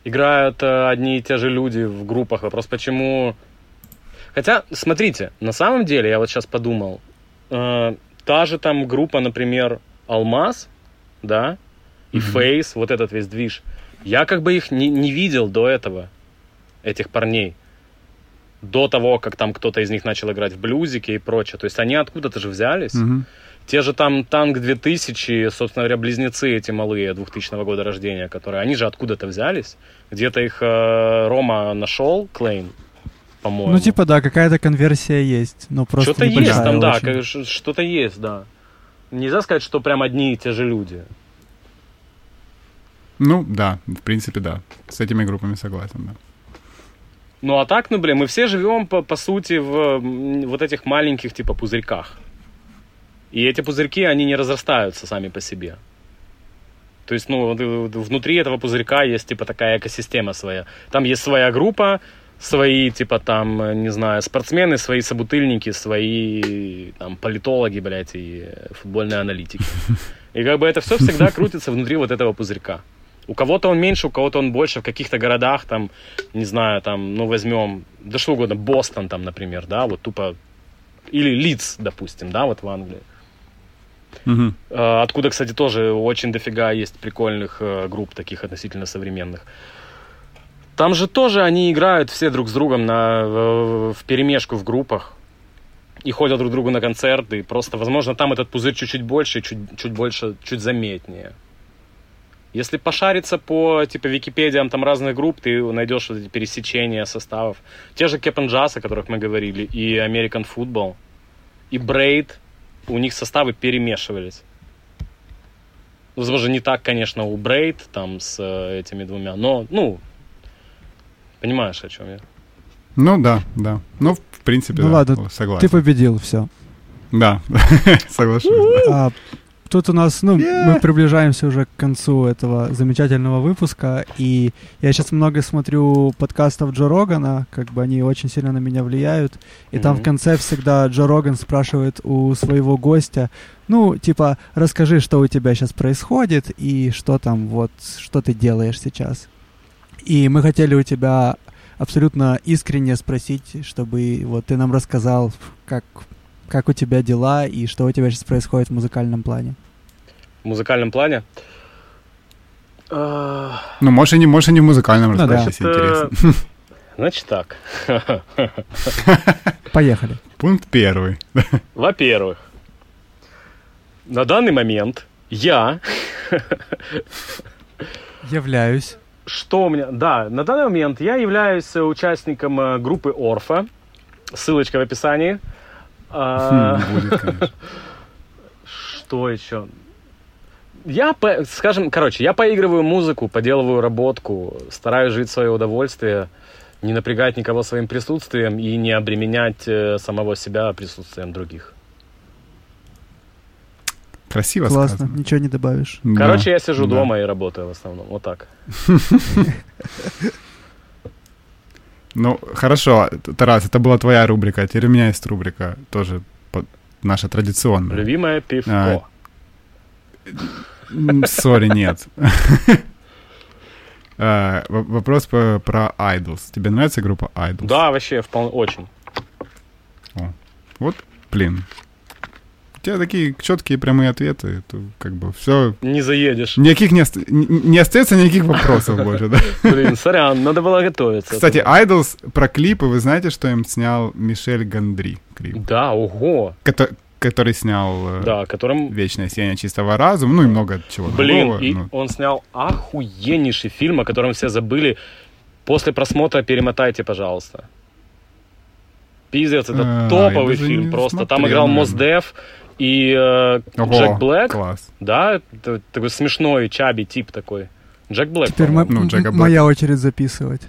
играют э, одни и те же люди в группах. Вопрос, почему... Хотя, смотрите, на самом деле, я вот сейчас подумал, э, та же там группа, например, Алмаз, да, и Фейс, mm-hmm. вот этот весь движ, я как бы их не, не видел до этого, этих парней. До того, как там кто-то из них начал играть в блюзике и прочее. То есть они откуда-то же взялись. Mm-hmm. Те же там Танк 2000, собственно говоря, близнецы эти малые 2000 года рождения, которые, они же откуда-то взялись. Где-то их э, Рома нашел, Клейн, по-моему. Ну, типа, да, какая-то конверсия есть, но просто Что-то есть там, да, что-то есть, да. Нельзя сказать, что прям одни и те же люди. Ну, да, в принципе, да. С этими группами согласен, да. Ну, а так, ну, блин, мы все живем, по, по сути, в вот этих маленьких, типа, пузырьках. И эти пузырьки, они не разрастаются сами по себе. То есть, ну, внутри этого пузырька есть, типа, такая экосистема своя. Там есть своя группа, свои, типа, там, не знаю, спортсмены, свои собутыльники, свои, там, политологи, блядь, и футбольные аналитики. И как бы это все всегда крутится внутри вот этого пузырька. У кого-то он меньше, у кого-то он больше. В каких-то городах, там, не знаю, там, ну, возьмем, да что угодно, Бостон, там, например, да, вот тупо, или Лидс, допустим, да, вот в Англии. Угу. Откуда, кстати, тоже очень дофига есть прикольных э, групп, таких относительно современных. Там же тоже они играют все друг с другом на, в, в перемешку в группах и ходят друг к другу на концерты. И просто, возможно, там этот пузырь чуть-чуть больше, чуть, чуть больше, чуть заметнее. Если пошариться по типа Википедиям там разных групп, ты найдешь вот эти пересечения составов. Те же Кепен Джаз, о которых мы говорили, и American Football, и Braid, у них составы перемешивались. Возможно, не так, конечно, у Брейд там с э, этими двумя, но, ну, понимаешь, о чем я. Ну да, да. Ну, в принципе, ну, да, ладно, согласен. Ты победил, все. Да, соглашусь. А, тут у нас, ну, yeah. мы приближаемся уже к концу этого замечательного выпуска, и я сейчас много смотрю подкастов Джо Рогана, как бы они очень сильно на меня влияют, и mm-hmm. там в конце всегда Джо Роган спрашивает у своего гостя, ну, типа, расскажи, что у тебя сейчас происходит, и что там, вот, что ты делаешь сейчас. И мы хотели у тебя абсолютно искренне спросить, чтобы вот ты нам рассказал, как как у тебя дела и что у тебя сейчас происходит в музыкальном плане? В музыкальном плане? Ну, может, и не, может, и не в музыкальном, ну, да. если интересно. Значит так. Поехали. Пункт первый. Во-первых, на данный момент я являюсь. Что у меня? Да, на данный момент я являюсь участником э, группы Орфа. Ссылочка в описании. А, хм, что еще? Я, скажем, короче, я поигрываю музыку, поделываю работку, стараюсь жить в свое удовольствие, не напрягать никого своим присутствием и не обременять э, самого себя присутствием других. Красиво Классно, сказано. ничего не добавишь. Короче, да, я сижу да. дома и работаю в основном. Вот так. Ну, хорошо, Тарас, это была твоя рубрика, а теперь у меня есть рубрика, тоже наша традиционная. Любимое пивко. Сори, нет. А, вопрос про Idols. Тебе нравится группа Idols? Да, вообще, вполне, очень. Вот, блин. У тебя такие четкие прямые ответы, то как бы все... Не заедешь. Никаких не, ост... не остается никаких вопросов больше, да? Блин, сорян, надо было готовиться. Кстати, Idols про клипы, вы знаете, что им снял Мишель Гандри клип? Да, ого. Который, который снял э, да, которым... «Вечное сияние чистого разума», ну и много чего Блин, другого. и ну. он снял охуеннейший фильм, о котором все забыли. После просмотра перемотайте, пожалуйста. Пиздец, это А, топовый фильм просто. Там смотрел, играл наверное. И э, Ого, Джек Блэк. класс. Да, это такой смешной чаби тип такой. Джек Блэк. Теперь мо- Ну, Джека Блэка. моя очередь записывать.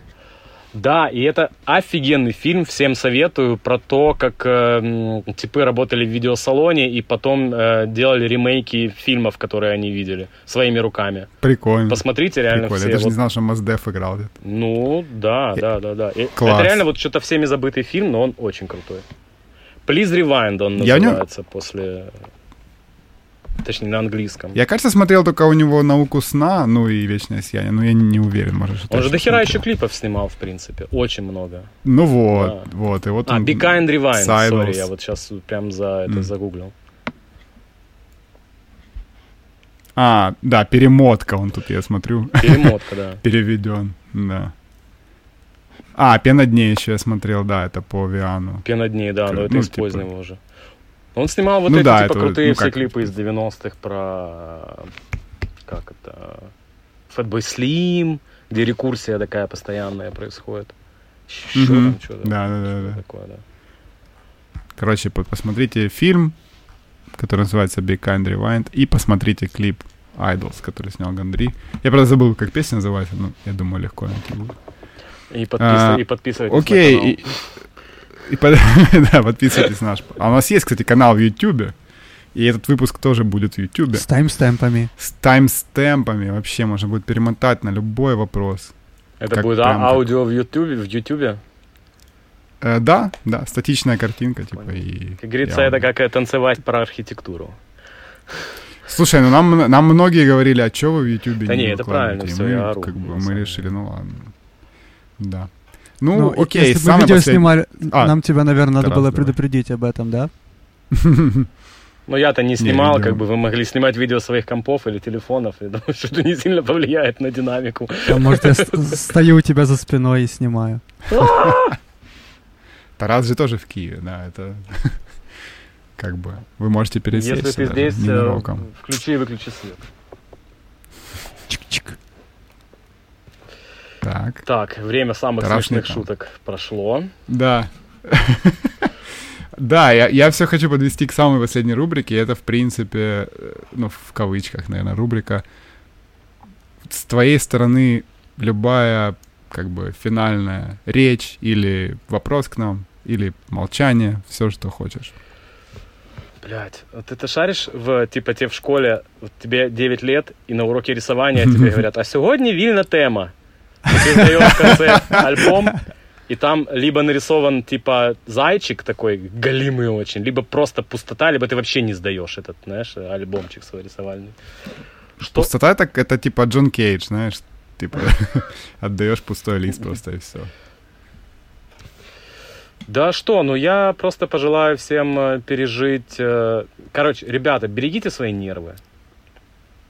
Да, и это офигенный фильм, всем советую, про то, как э, типы работали в видеосалоне и потом э, делали ремейки фильмов, которые они видели, своими руками. Прикольно. Посмотрите реально Прикольно. все. Я даже вот- не знал, что Моздеф играл. где-то. Ну, да, да, да, да. И Класс. Это реально вот что-то всеми забытый фильм, но он очень крутой. Please Rewind он Я не- называется после... Точнее, на английском. Я, кажется, смотрел только у него «Науку сна», ну и «Вечное сияние», но я не, уверен, может, что Он же дохера еще клипов снимал, в принципе. Очень много. Ну вот, Да. вот, и вот А, он... Be Kind Rewind, сори, я вот сейчас прям за это М. загуглил. А, да, перемотка он тут, я смотрю, Перемотка, да. переведен, да. А, «Пена дней» еще я смотрел, да, это по Виану. Пена дней, да, но Ну, это из типа- позднего уже. Он снимал вот Ну эти, да, типа, это, крутые ну, все как- клипы из 90-х про... Как это? Fatboy Slim, где рекурсия такая постоянная происходит. Мгм. там. Да, да, да, да. Такое, да. Короче, по- посмотрите фильм, который называется Be Kind Rewind, и посмотрите клип Idols, который снял Гандри. Я, правда, забыл, как песня называется, но я думаю, легко найти будет. И, подпис- А, и подписывайтесь Окей, на канал. и, и под- да, подписывайтесь на наш. А у нас есть, кстати, канал в Ютубе, и этот выпуск тоже будет в Ютубе. С таймстемпами. С таймстемпами вообще можно будет перемотать на любой вопрос. Это как будет а- аудио в Ютубе, в Ютубе. Э, да, да, статичная картинка, типа, и... Как говорится, и это как э, танцевать про архитектуру. Слушай, ну нам, нам многие говорили, а что вы в Ютубе Да не не, это правильно, выкладываете?» всё, И мы, я ору, как бы, мы решили, ну ладно. Да. Ну, Ну, окей, если бы видео последнее- снимали, А, нам тебя, наверное, надо Тарас, было давай. предупредить об этом, да? Но я-то не снимал, видео. как бы вы могли снимать видео своих компов или телефонов. Я думаю, что это не сильно повлияет на динамику. А может, я стою у тебя за спиной и снимаю. Тарас же тоже в Киеве, да, это... Как бы, вы можете пересечься Если ты здесь, э, включи и выключи свет. Так, Так, время самых Тарас смешных Никон. шуток прошло. да. Да, я, я все хочу подвести к самой последней рубрике. Это, в принципе, э, ну, в кавычках, наверное, рубрика. С твоей стороны любая, как бы, финальная речь или вопрос к нам, или молчание, все, что хочешь. Блять, вот ты шаришь в, типа, тебе в школе, вот тебе 9 лет, и на уроке рисования тебе говорят, а сьогодні вільна тема. Сдаешь в конце альбом, и там либо нарисован, типа, зайчик такой, голимый очень, либо просто пустота, либо ты вообще не сдаешь этот, знаешь, альбомчик свой рисовальный. Что? Пустота так это типа Джон Кейдж, знаешь, типа отдаешь пустой лист просто и все. Да что, ну я просто пожелаю всем э, пережить... э, Короче, ребята, берегите свои нервы.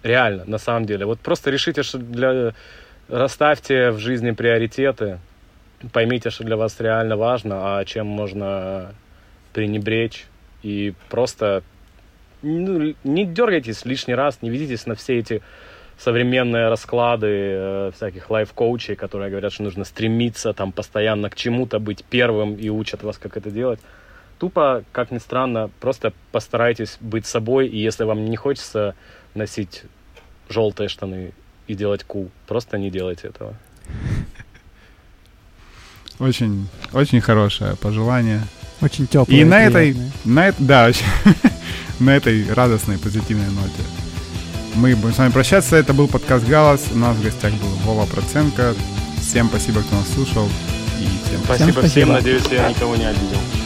Реально, на самом деле. Вот просто решите, что для... Расставьте в жизни приоритеты. Поймите, что для вас реально важно, а чем можно пренебречь. И просто ну, не дергайтесь лишний раз, не ведитесь на все эти современные расклады э, всяких лайф-коучей, которые говорят, что нужно стремиться там постоянно к чему-то, быть первым и учат вас, как это делать. Тупо, как ни странно, просто постарайтесь быть собой, и если вам не хочется носить желтые штаны и делать кул, просто не делайте этого. Очень, очень хорошее пожелание. Очень теплое. И на этой, на эт- да, очень- на этой радостной, позитивной ноте мы будем с вами прощаться. Это был подкаст «Галас». У нас в гостях был Вова Проценко. Всем спасибо, кто нас слушал. И всем Спасибо всем, спасибо. надеюсь, я никого не обидел.